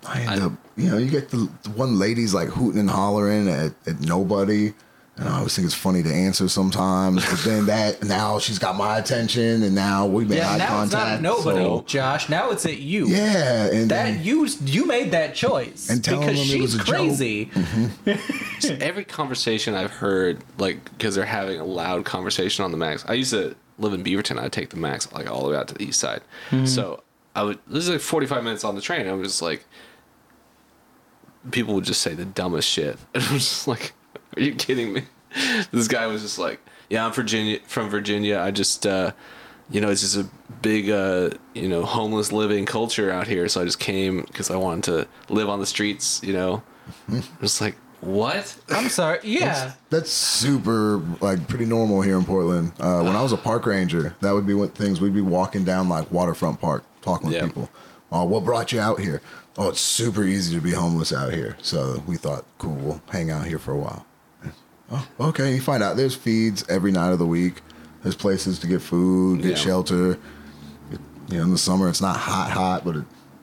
I end up, you know, you get the, the one lady's like hooting and hollering at, at nobody. And I always think it's funny to answer sometimes, but then that now she's got my attention, and now we made Yeah, eye now it's not contact. at nobody, so- Josh. Now it's at you. yeah, and That then- you you made that choice And because them it she's was a joke. crazy. Mm-hmm. So every conversation I've heard, like, because they're having a loud conversation on the max. I used to live in Beaverton. I'd take the max like all the way out to the east side. Mm-hmm. So I would. This is like forty five minutes on the train. I was just like, people would just say the dumbest shit, [LAUGHS] and I'm just like, are you kidding me? This guy was just like, yeah, I'm Virginia from Virginia. I just. uh you know, it's just a big, uh, you know, homeless living culture out here. So I just came because I wanted to live on the streets. You know, [LAUGHS] just like, what? I'm sorry. Yeah. That's super, like, pretty normal here in Portland. Uh, when I was a park ranger, that would be what things we'd be walking down like Waterfront Park, talking with Yeah. people. Oh, what brought you out here? Oh, it's super easy to be homeless out here. So we thought, cool, we'll hang out here for a while. Oh, okay. You find out there's feeds every night of the week. There's places to get food, get Yeah. shelter. You know, in the summer it's not hot, hot, but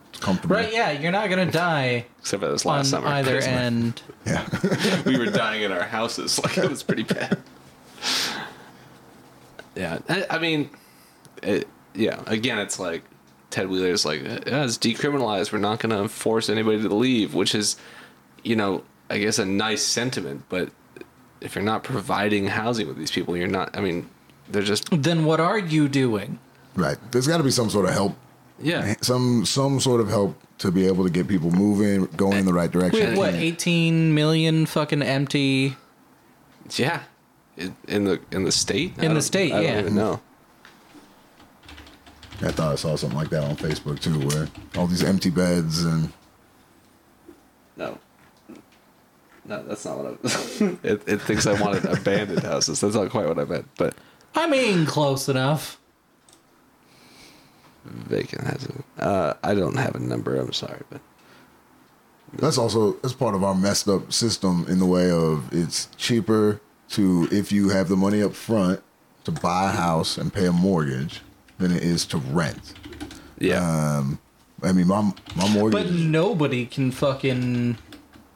it's comfortable. Right. Yeah. You're not gonna die Except for this on last summer. either end. Yeah. [LAUGHS] we were dying in our houses. [LAUGHS] Like it was pretty bad. Yeah, I, I mean, it, yeah. Again, it's like Ted Wheeler's like, yeah, it's decriminalized. We're not going to force anybody to leave, which is, you know, I guess a nice sentiment. But if you're not providing housing with these people, you're not. I mean, they're just Then what are you doing? right. There's got to be some sort of help yeah. some some sort of help to be able to get people moving, going in the right We direction. have what 18 million fucking empty. Yeah, in, in the in the state. In the don't- state, I don't yeah. even know. I thought I saw something like that on Facebook too, where all these empty beds and No. No, that's not what I. [LAUGHS] it, it thinks I wanted abandoned houses. That's not quite what I meant. But I mean, close enough. vacant houses. Uh, I don't have a number. I'm sorry, but that's also that's part of our messed up system in the way of it's cheaper to if you have the money up front to buy a house and pay a mortgage than it is to rent. yeah, Um, I mean, my my mortgage. But nobody can fucking.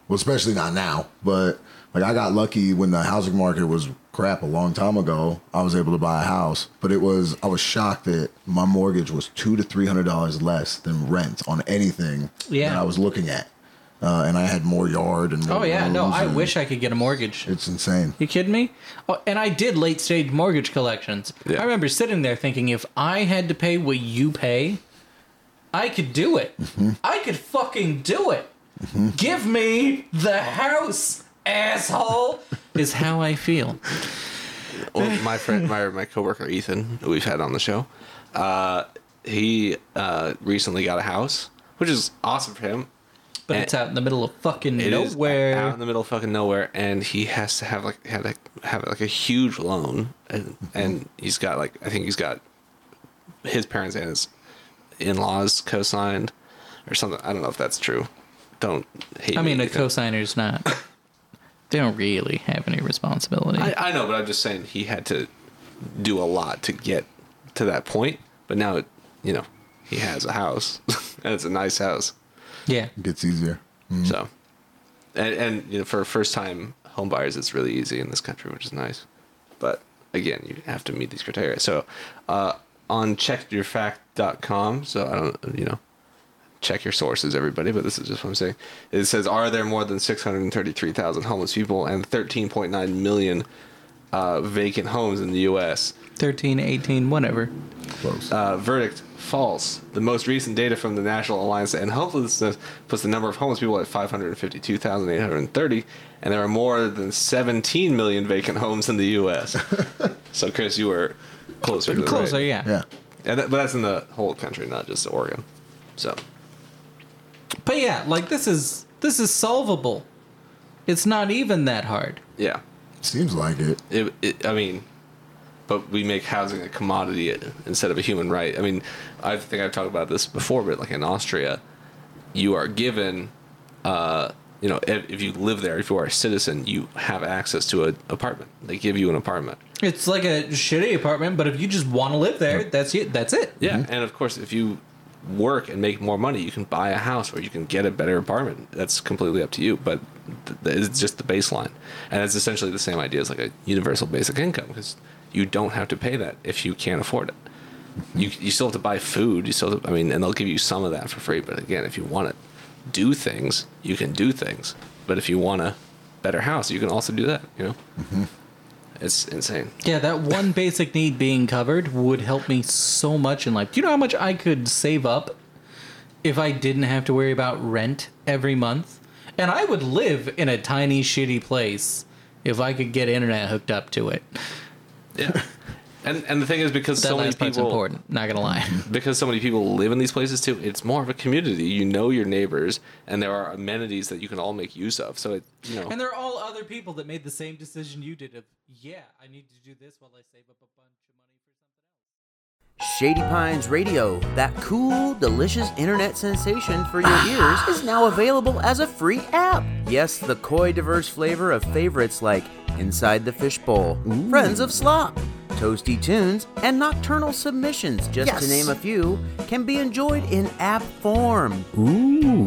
Well, especially not now. But like I got lucky when the housing market was crap a long time ago. I was able to buy a house, but it was I was shocked that my mortgage was two to three hundred dollars less than rent on anything Yeah. that I was looking at. Uh, and I had more yard and more Oh yeah, no, I wish I could get a mortgage. it's insane. You kidding me? Oh, and I did late stage mortgage collections. Yeah. I remember sitting there thinking, if I had to pay what you pay, I could do it. Mm-hmm. I could fucking do it. Give me the house, asshole. is how I feel. well, my friend, my my coworker Ethan, who we've had on the show, uh, he uh, recently got a house, which is awesome for him. But And- it's out in the middle of fucking nowhere. out in the middle of fucking nowhere, and he has to have like had to have like a huge loan, and, and he's got like I think he's got his parents and his in-laws co-signed or something. I don't know if that's true. Don't hate. I me, mean, a Ethan. cosigner's not. They don't really have any responsibility. I, I know, but I'm just saying he had to do a lot to get to that point. But now, it, you know, he has a house, [LAUGHS] and it's a nice house. Yeah. It gets easier. So, and, and you know, for first time home buyers, it's really easy in this country, which is nice. But again, you have to meet these criteria. So, uh, on checkyourfact.com, so I don't, you know, check your sources, everybody, but this is just what I'm saying. It says, are there more than 633,000 homeless people and 13.9 million uh, vacant homes in the U.S.? 13, 18, whatever. Close. Uh, verdict false. The most recent data from the National Alliance to End Homelessness puts the number of homeless people at 552,830, and there are more than 17 million vacant homes in the U.S. [LAUGHS] so, Chris, you were closer to the Closer, right. yeah. yeah. And that, but that's in the whole country, not just Oregon. So, But yeah, like this is this is solvable. It's not even that hard. yeah. Seems like it. It, it, I mean, but we make housing a commodity instead of a human right. I mean, I think I've talked about this before, but like in Austria, you are given, uh, you know, if, if you live there, if you are a citizen, you have access to an apartment. They give you an apartment. It's like a shitty apartment, but if you just want to live there, that's it. That's it. Yeah, and of course, if you work and make more money, you can buy a house or you can get a better apartment. That's completely up to you, but th- th- it's just the baseline, and it's essentially the same idea as like a universal basic income because you don't have to pay that if you can't afford it. You you still have to buy food. You still, have to- I mean, and they'll give you some of that for free. But again, if you want to do things, you can do things. But if you want a better house, you can also do that. You know, mm-hmm. it's insane. Yeah, that one basic need being covered would help me so much in life. Do you know how much I could save up if I didn't have to worry about rent every month? And I would live in a tiny, shitty place if I could get internet hooked up to it. Yeah. And, and the thing is because [LAUGHS] so many people important. Not gonna lie. [LAUGHS] because so many people live in these places too, it's more of a community. You know your neighbors, and there are amenities that you can all make use of. So it, you know, And there are all other people that made the same decision you did of, yeah, I need to do this while I save up a bunch of money for something else. Shady Pines Radio, that cool, delicious internet sensation for your ears, is now available as a free app. Yes, the coy, diverse flavor of favorites like Inside the Fishbowl, Friends of Slop, Toasty Tunes, and Nocturnal Submissions, just to name a few, can be enjoyed in app form.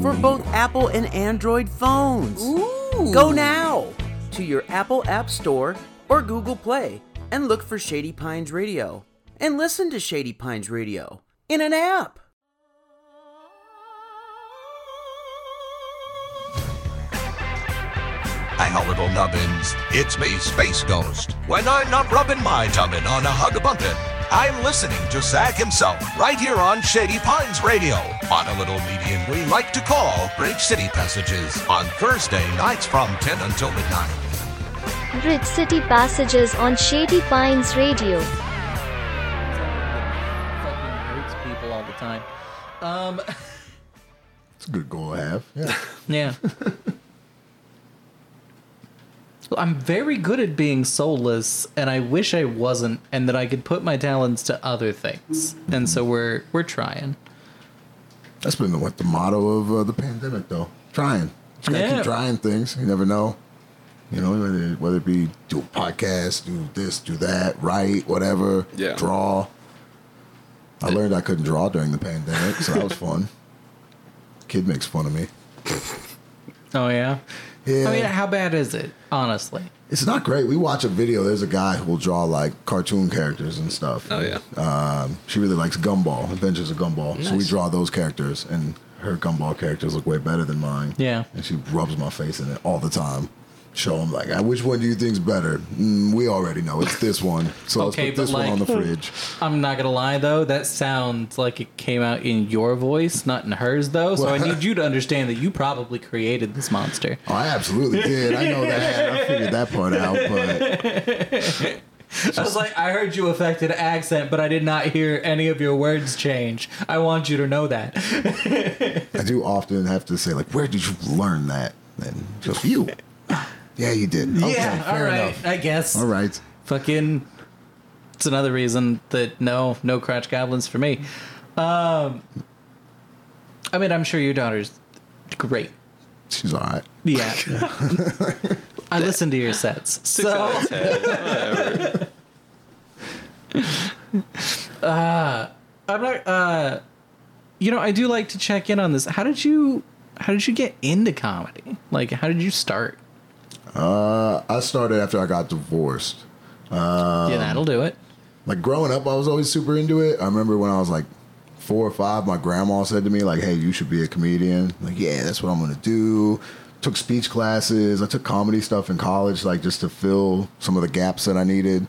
For both Apple and Android phones. Go now to your Apple App Store or Google Play and look for Shady Pines Radio and listen to Shady Pines Radio in an app. Hang on, little nubbins. It's me, Space Ghost. When I'm not rubbing my tubbin on a hug bumpin', I'm listening to Zach himself right here on Shady Pines Radio on a little medium we like to call Bridge City Passages on Thursday nights from 10 until midnight. Bridge City Passages on Shady Pines Radio. Um, [LAUGHS] It's a good goal to have. Yeah. [LAUGHS] yeah. I'm very good at being soulless, and I wish I wasn't, and that I could put my talents to other things. And so we're we're trying. That's been the, what the motto of uh, the pandemic, though. Trying. Just gotta Yeah. keep trying things. You never know. You know, whether, whether it be do a podcast, do this, do that, write, whatever, Yeah. draw. I learned I couldn't draw during the pandemic, so that was fun. Kid makes fun of me. Oh yeah. Yeah. I mean, how bad is it? Honestly. It's not great. We watch a video. There's a guy who will draw like cartoon characters and stuff. Oh, yeah. Um, she really likes Gumball, Adventures of Gumball. So we draw those characters, and her gumball characters look way better than mine. Yeah. and she rubs my face in it all the time. Show them like, "Ah, which one do you think's better? Mm, we already know it's this one. So Okay, let's put this but one on the fridge. I'm not gonna lie though, that sounds like it came out in your voice, not in hers though. So I [LAUGHS] need you to understand that you probably created this monster. Oh, I absolutely did. I know that. I figured that part out, but [LAUGHS] I was like, I heard you affected accent, but I did not hear any of your words change. I want you to know that. [LAUGHS] I do often have to say like, "Where did you learn that?" And just you. Yeah, you did. Okay, yeah, all fair right, enough. I guess. All right. Fucking. It's another reason that no, no crotch goblins for me. Um, I mean, I'm sure your daughter's great. She's all right. Yeah. I listen to your sets. Six so, out of ten. Whatever. uh, I'm not. Uh, you know, I do like to check in on this. How did you? How did you get into comedy? Like, how did you start? Uh, I started after I got divorced. Um, yeah, that'll do it. Like growing up, I was always super into it. I remember when I was like four or five, my grandma said to me like, "Hey, you should be a comedian." Like, yeah, that's what I'm gonna do. Took speech classes. I took comedy stuff in college, like just to fill some of the gaps that I needed,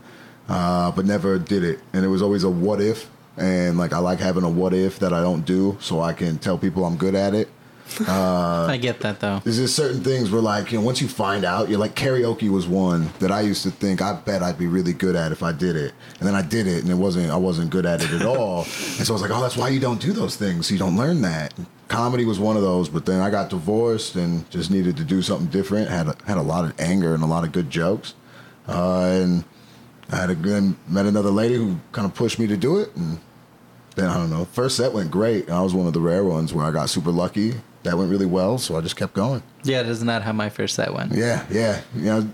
uh, but never did it. And it was always a what if. And like I like having a what if that I don't do, so I can tell people I'm good at it. Uh, I get that though. there's just certain things where like you know once you find out you're like karaoke was one that I used to think I bet I'd be really good at if I did it. And then I did it and it wasn't I wasn't good at it at all. [LAUGHS] And so I was like oh that's why you don't do those things. You don't learn that. Comedy was one of those but then I got divorced and just needed to do something different. Had a, had a lot of anger and a lot of good jokes. Uh, and I had a good met another lady who kind of pushed me to do it and then I don't know first set went great. I was one of the rare ones where I got super lucky that went really well so I just kept going Yeah, isn't that how my first set went? yeah, yeah. You know,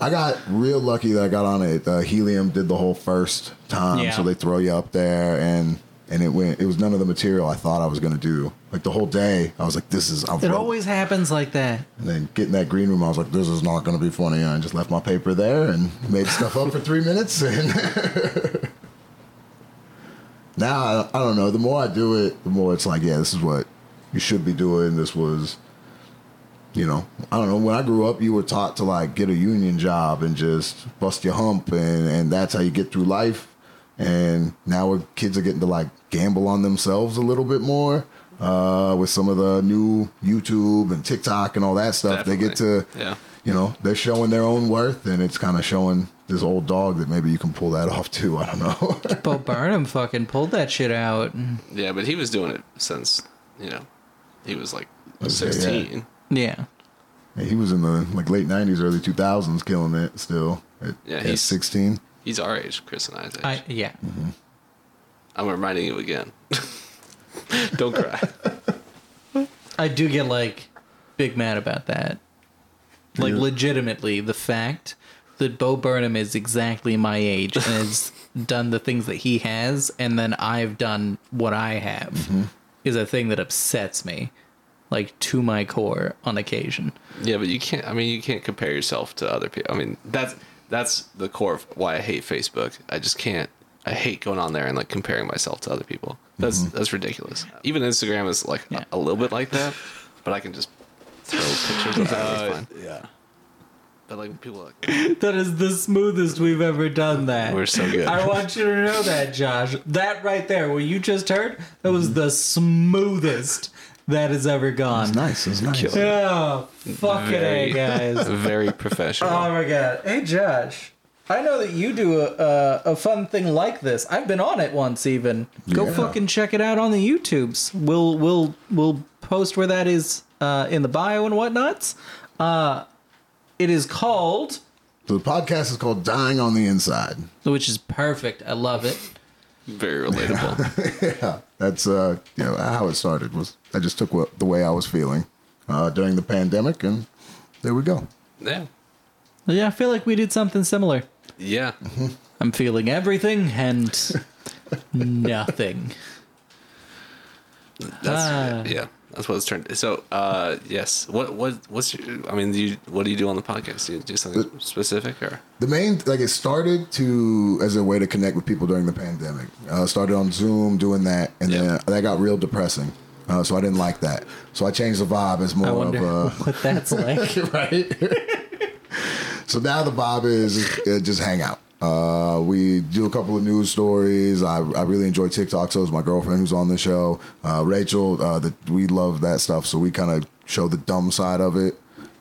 I got real lucky that I got on it. Uh, Helium did the whole first time, Yeah. so they throw you up there, and and it went. It was none of the material I thought I was gonna do. Like the whole day, I was like, "This is." I've It wrote- always happens like that. And then getting that green room, I was like, "This is not gonna be funny." And I just left my paper there and made stuff up for three minutes. And [LAUGHS] now I, I don't know. The more I do it, the more it's like, yeah, this is what you should be doing. This was you know, I don't know. When I grew up, you were taught to like get a union job and just bust your hump, and and that's how you get through life. And now kids are getting to like gamble on themselves a little bit more uh, with some of the new YouTube and TikTok and all that stuff. They get to, Yeah. you know, they're showing their own worth, and it's kind of showing this old dog that maybe you can pull that [LAUGHS] off too. I don't know. Bo Burnham fucking pulled that shit out. Yeah, but he was doing it since you know he was like Okay, sixteen. Yeah. Yeah, he was in the like late '90s, early 2000s, killing it still. At, Yeah, at he's- 16. He's our age, Chris and I's age. I yeah. I'm reminding you again. [LAUGHS] Don't cry. [LAUGHS] I do get like big mad about that. Like Yeah. legitimately, the fact that Bo Burnham is exactly my age and has [LAUGHS] done the things that he has, and then I've done what I have, Mm-hmm. Is a thing that upsets me, like to my core on occasion. Yeah, but you can't. I mean, you can't compare yourself to other people. I mean, that's that's the core of why I hate Facebook. I just can't. I hate going on there and like comparing myself to other people. That's Mm-hmm. that's ridiculous. Even Instagram is like a, a little bit like that, but I can just throw pictures of that. it's fine. Yeah. But like people are like, [LAUGHS] That is the smoothest we've ever done that. We're so good. I want you to know that, Josh. That right there, what you just heard, that was the smoothest that has ever gone. It's nice. It's nice. Killing Oh, fucking A, guys. [LAUGHS] very professional. Oh my god. Hey, Josh. I know that you do a, a, a fun thing like this. I've been on it once, even. Go Yeah. fucking check it out on the YouTubes. We'll we'll we'll post where that is uh, in the bio and whatnots. Uh, it is called, the podcast is called Dying on the Inside. which is perfect. I love it. very relatable. [LAUGHS] yeah. That's uh you know how it started was I just took what the way I was feeling uh during the pandemic and there we go. yeah, Yeah, I feel like we did something similar. yeah. I'm feeling everything and [LAUGHS] nothing. That's Ah. yeah. That's what it's turned. So, uh, yes. What what what's your? I mean, do you what do you do on the podcast? Do you do something specific or? The main like it started to as a way to connect with people during the pandemic. Uh started on Zoom doing that and then that got real depressing. uh, so I didn't like that. So I changed the vibe as more I of a [LAUGHS] what that's like. [LAUGHS] right. [LAUGHS] so now the vibe is uh, just hang out. Uh, we do a couple of news stories. I, I really enjoy TikTok. So is my girlfriend who's on the show, uh, Rachel. Uh, the, we love that stuff. So we kind of show the dumb side of it,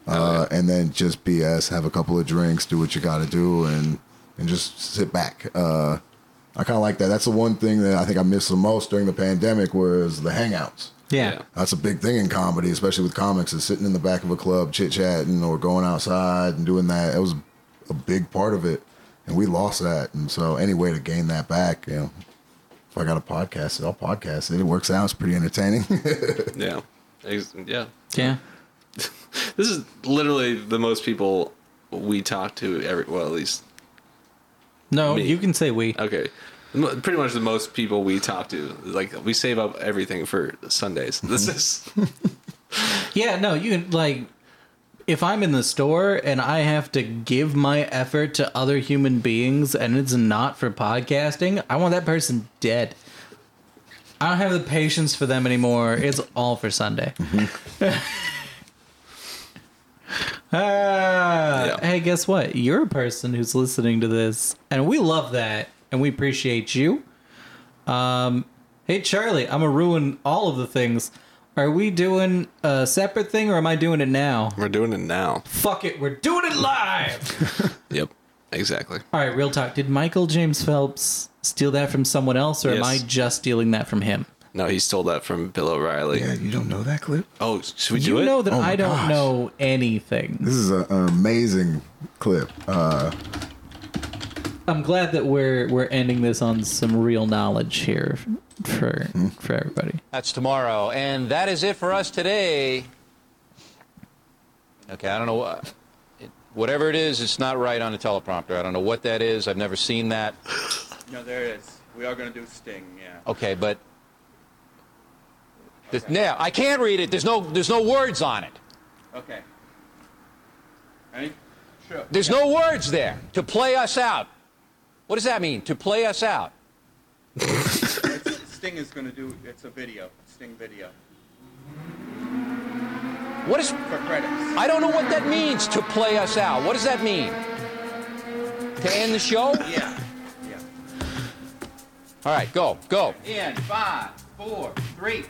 uh, and then just BS. Have a couple of drinks, do what you got to do, and and just sit back. Uh, I kind of like that. That's the one thing that I think I missed the most during the pandemic was the hangouts. Yeah. That's a big thing in comedy, especially with comics, is sitting in the back of a club chit chatting or going outside and doing that. It was a big part of it. And we lost that. And so any way to gain that back, you know, if I got a podcast, I'll podcast it. It works out. It's pretty entertaining. [LAUGHS] Yeah. Yeah. Yeah. [LAUGHS] This is literally the most people we talk to every well at least No, Me. you can say we. okay. Pretty much the most people we talk to. Like we save up everything for Sundays. This mm-hmm. is [LAUGHS] Yeah, no, you can like if I'm in the store and I have to give my effort to other human beings and it's not for podcasting, I want that person dead. I don't have the patience for them anymore. It's all for Sunday. [LAUGHS] Ah, Yeah. Hey, guess what? You're a person who's listening to this, and we love that, and we appreciate you. Um, hey, Charlie, I'm gonna ruin all of the things. Are we doing a separate thing, or am I doing it now? we're doing it now. Fuck it, we're doing it live. [LAUGHS] Yep. Exactly. all right, real talk. Did Michael James Phelps steal that from someone else, or am Yes. I just stealing that from him? No, he stole that from Bill O'Reilly. yeah, you don't know that clip? Oh, should we do you it? know that Oh my I don't gosh. know anything. This is an amazing clip. Uh, I'm glad that we're we're ending this on some real knowledge here for for everybody. That's tomorrow. And that is it for us today. Okay, I don't know what. It, whatever it is, it's not right on the teleprompter. I don't know what that is. I've never seen that. No, there it is. We are going to do Sting, yeah. Okay, but. The, now, I can't read it. There's no, there's no words on it. Okay. Ready? Sure. There's no words there to play us out. What does that mean? To play us out? [LAUGHS] Sting is going to do, it's a video, Sting video. What is? For credits. I don't know what that means. To play us out. What does that mean? To end the show? Yeah. Yeah. All right, go, go. In five, four, three.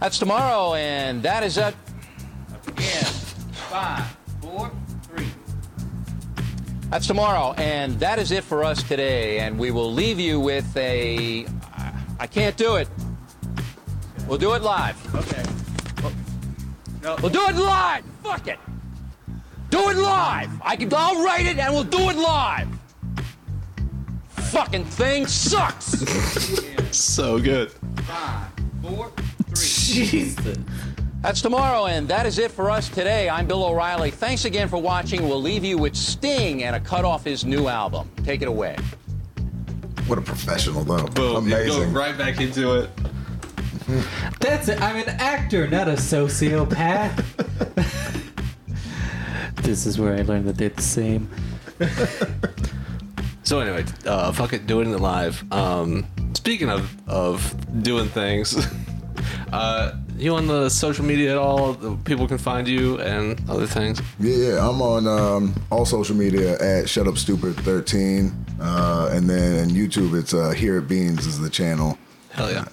That's tomorrow, and that is it. In five, four, three. That's tomorrow, and that is it for us today. And we will leave you with a. I can't do it. We'll do it live. Okay. No. We'll do it live. Fuck it. Do it live. I can. I'll write it, and we'll do it live. Fucking thing sucks. [LAUGHS] So good. Five, four, three. Jesus. That's tomorrow, and that is it for us today. I'm Bill O'Reilly. Thanks again for watching. We'll leave you with Sting and a cut off his new album. Take it away. what a professional, though. Boom. You Amazing. go right back into it. [LAUGHS] That's it. I'm an actor, not a sociopath. [LAUGHS] this is where I learned that they're the same. [LAUGHS] So anyway, uh, fuck it, doing it live. Um, speaking of of doing things, uh, you on the social media at all? People can find you and other things. Yeah, yeah, I'm on um, all social media at Shut Up Stupid 13, uh, and then YouTube it's uh, Here at Beans is the channel. Hell yeah.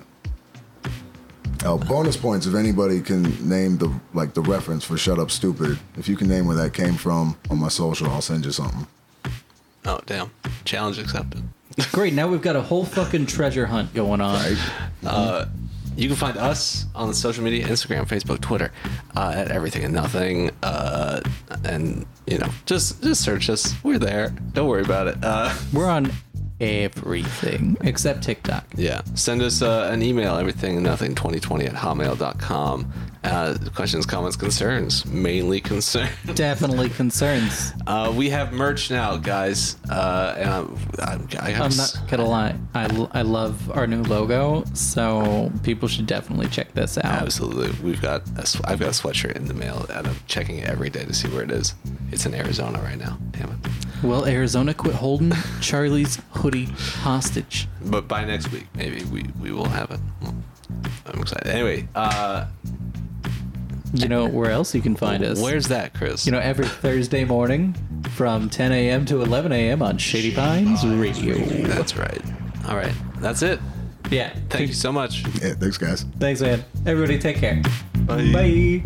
Uh, bonus points if anybody can name the like the reference for Shut Up Stupid. If you can name where that came from on my social, I'll send you something. Oh damn! Challenge accepted. Great. Now we've got a whole fucking treasure hunt going on. Uh, you can find us on the social media Instagram, Facebook, Twitter, uh, at everything and nothing. Uh, and you know, just just search us. We're there. Don't worry about it. Uh, [LAUGHS] We're on everything except TikTok. yeah. Send us uh, an email, everything and nothing 2020 at hotmail.com. Uh, questions, comments, concerns. Mainly concerns. [LAUGHS] Definitely concerns. Uh, we have merch now, guys. Uh, and I'm, I, I s- not gonna lie. I, I love our new logo, so people should definitely check this out. Absolutely. We've got a I've got a sweatshirt in the mail and I'm checking it every day to see where it is. It's in Arizona right now. Damn it. Well, Arizona quit holding Charlie's hoodie hostage. But by next week, maybe we, we will have it. I'm excited. Anyway, uh, You know where else you can find us? where's that, Chris? You know, every Thursday morning from 10 a.m. to 11 a.m. on Shady Pines Radio. That's right. All right, that's it. Yeah. Thank you so much. Yeah, thanks, guys. Thanks, man. Everybody, take care. Bye. Bye.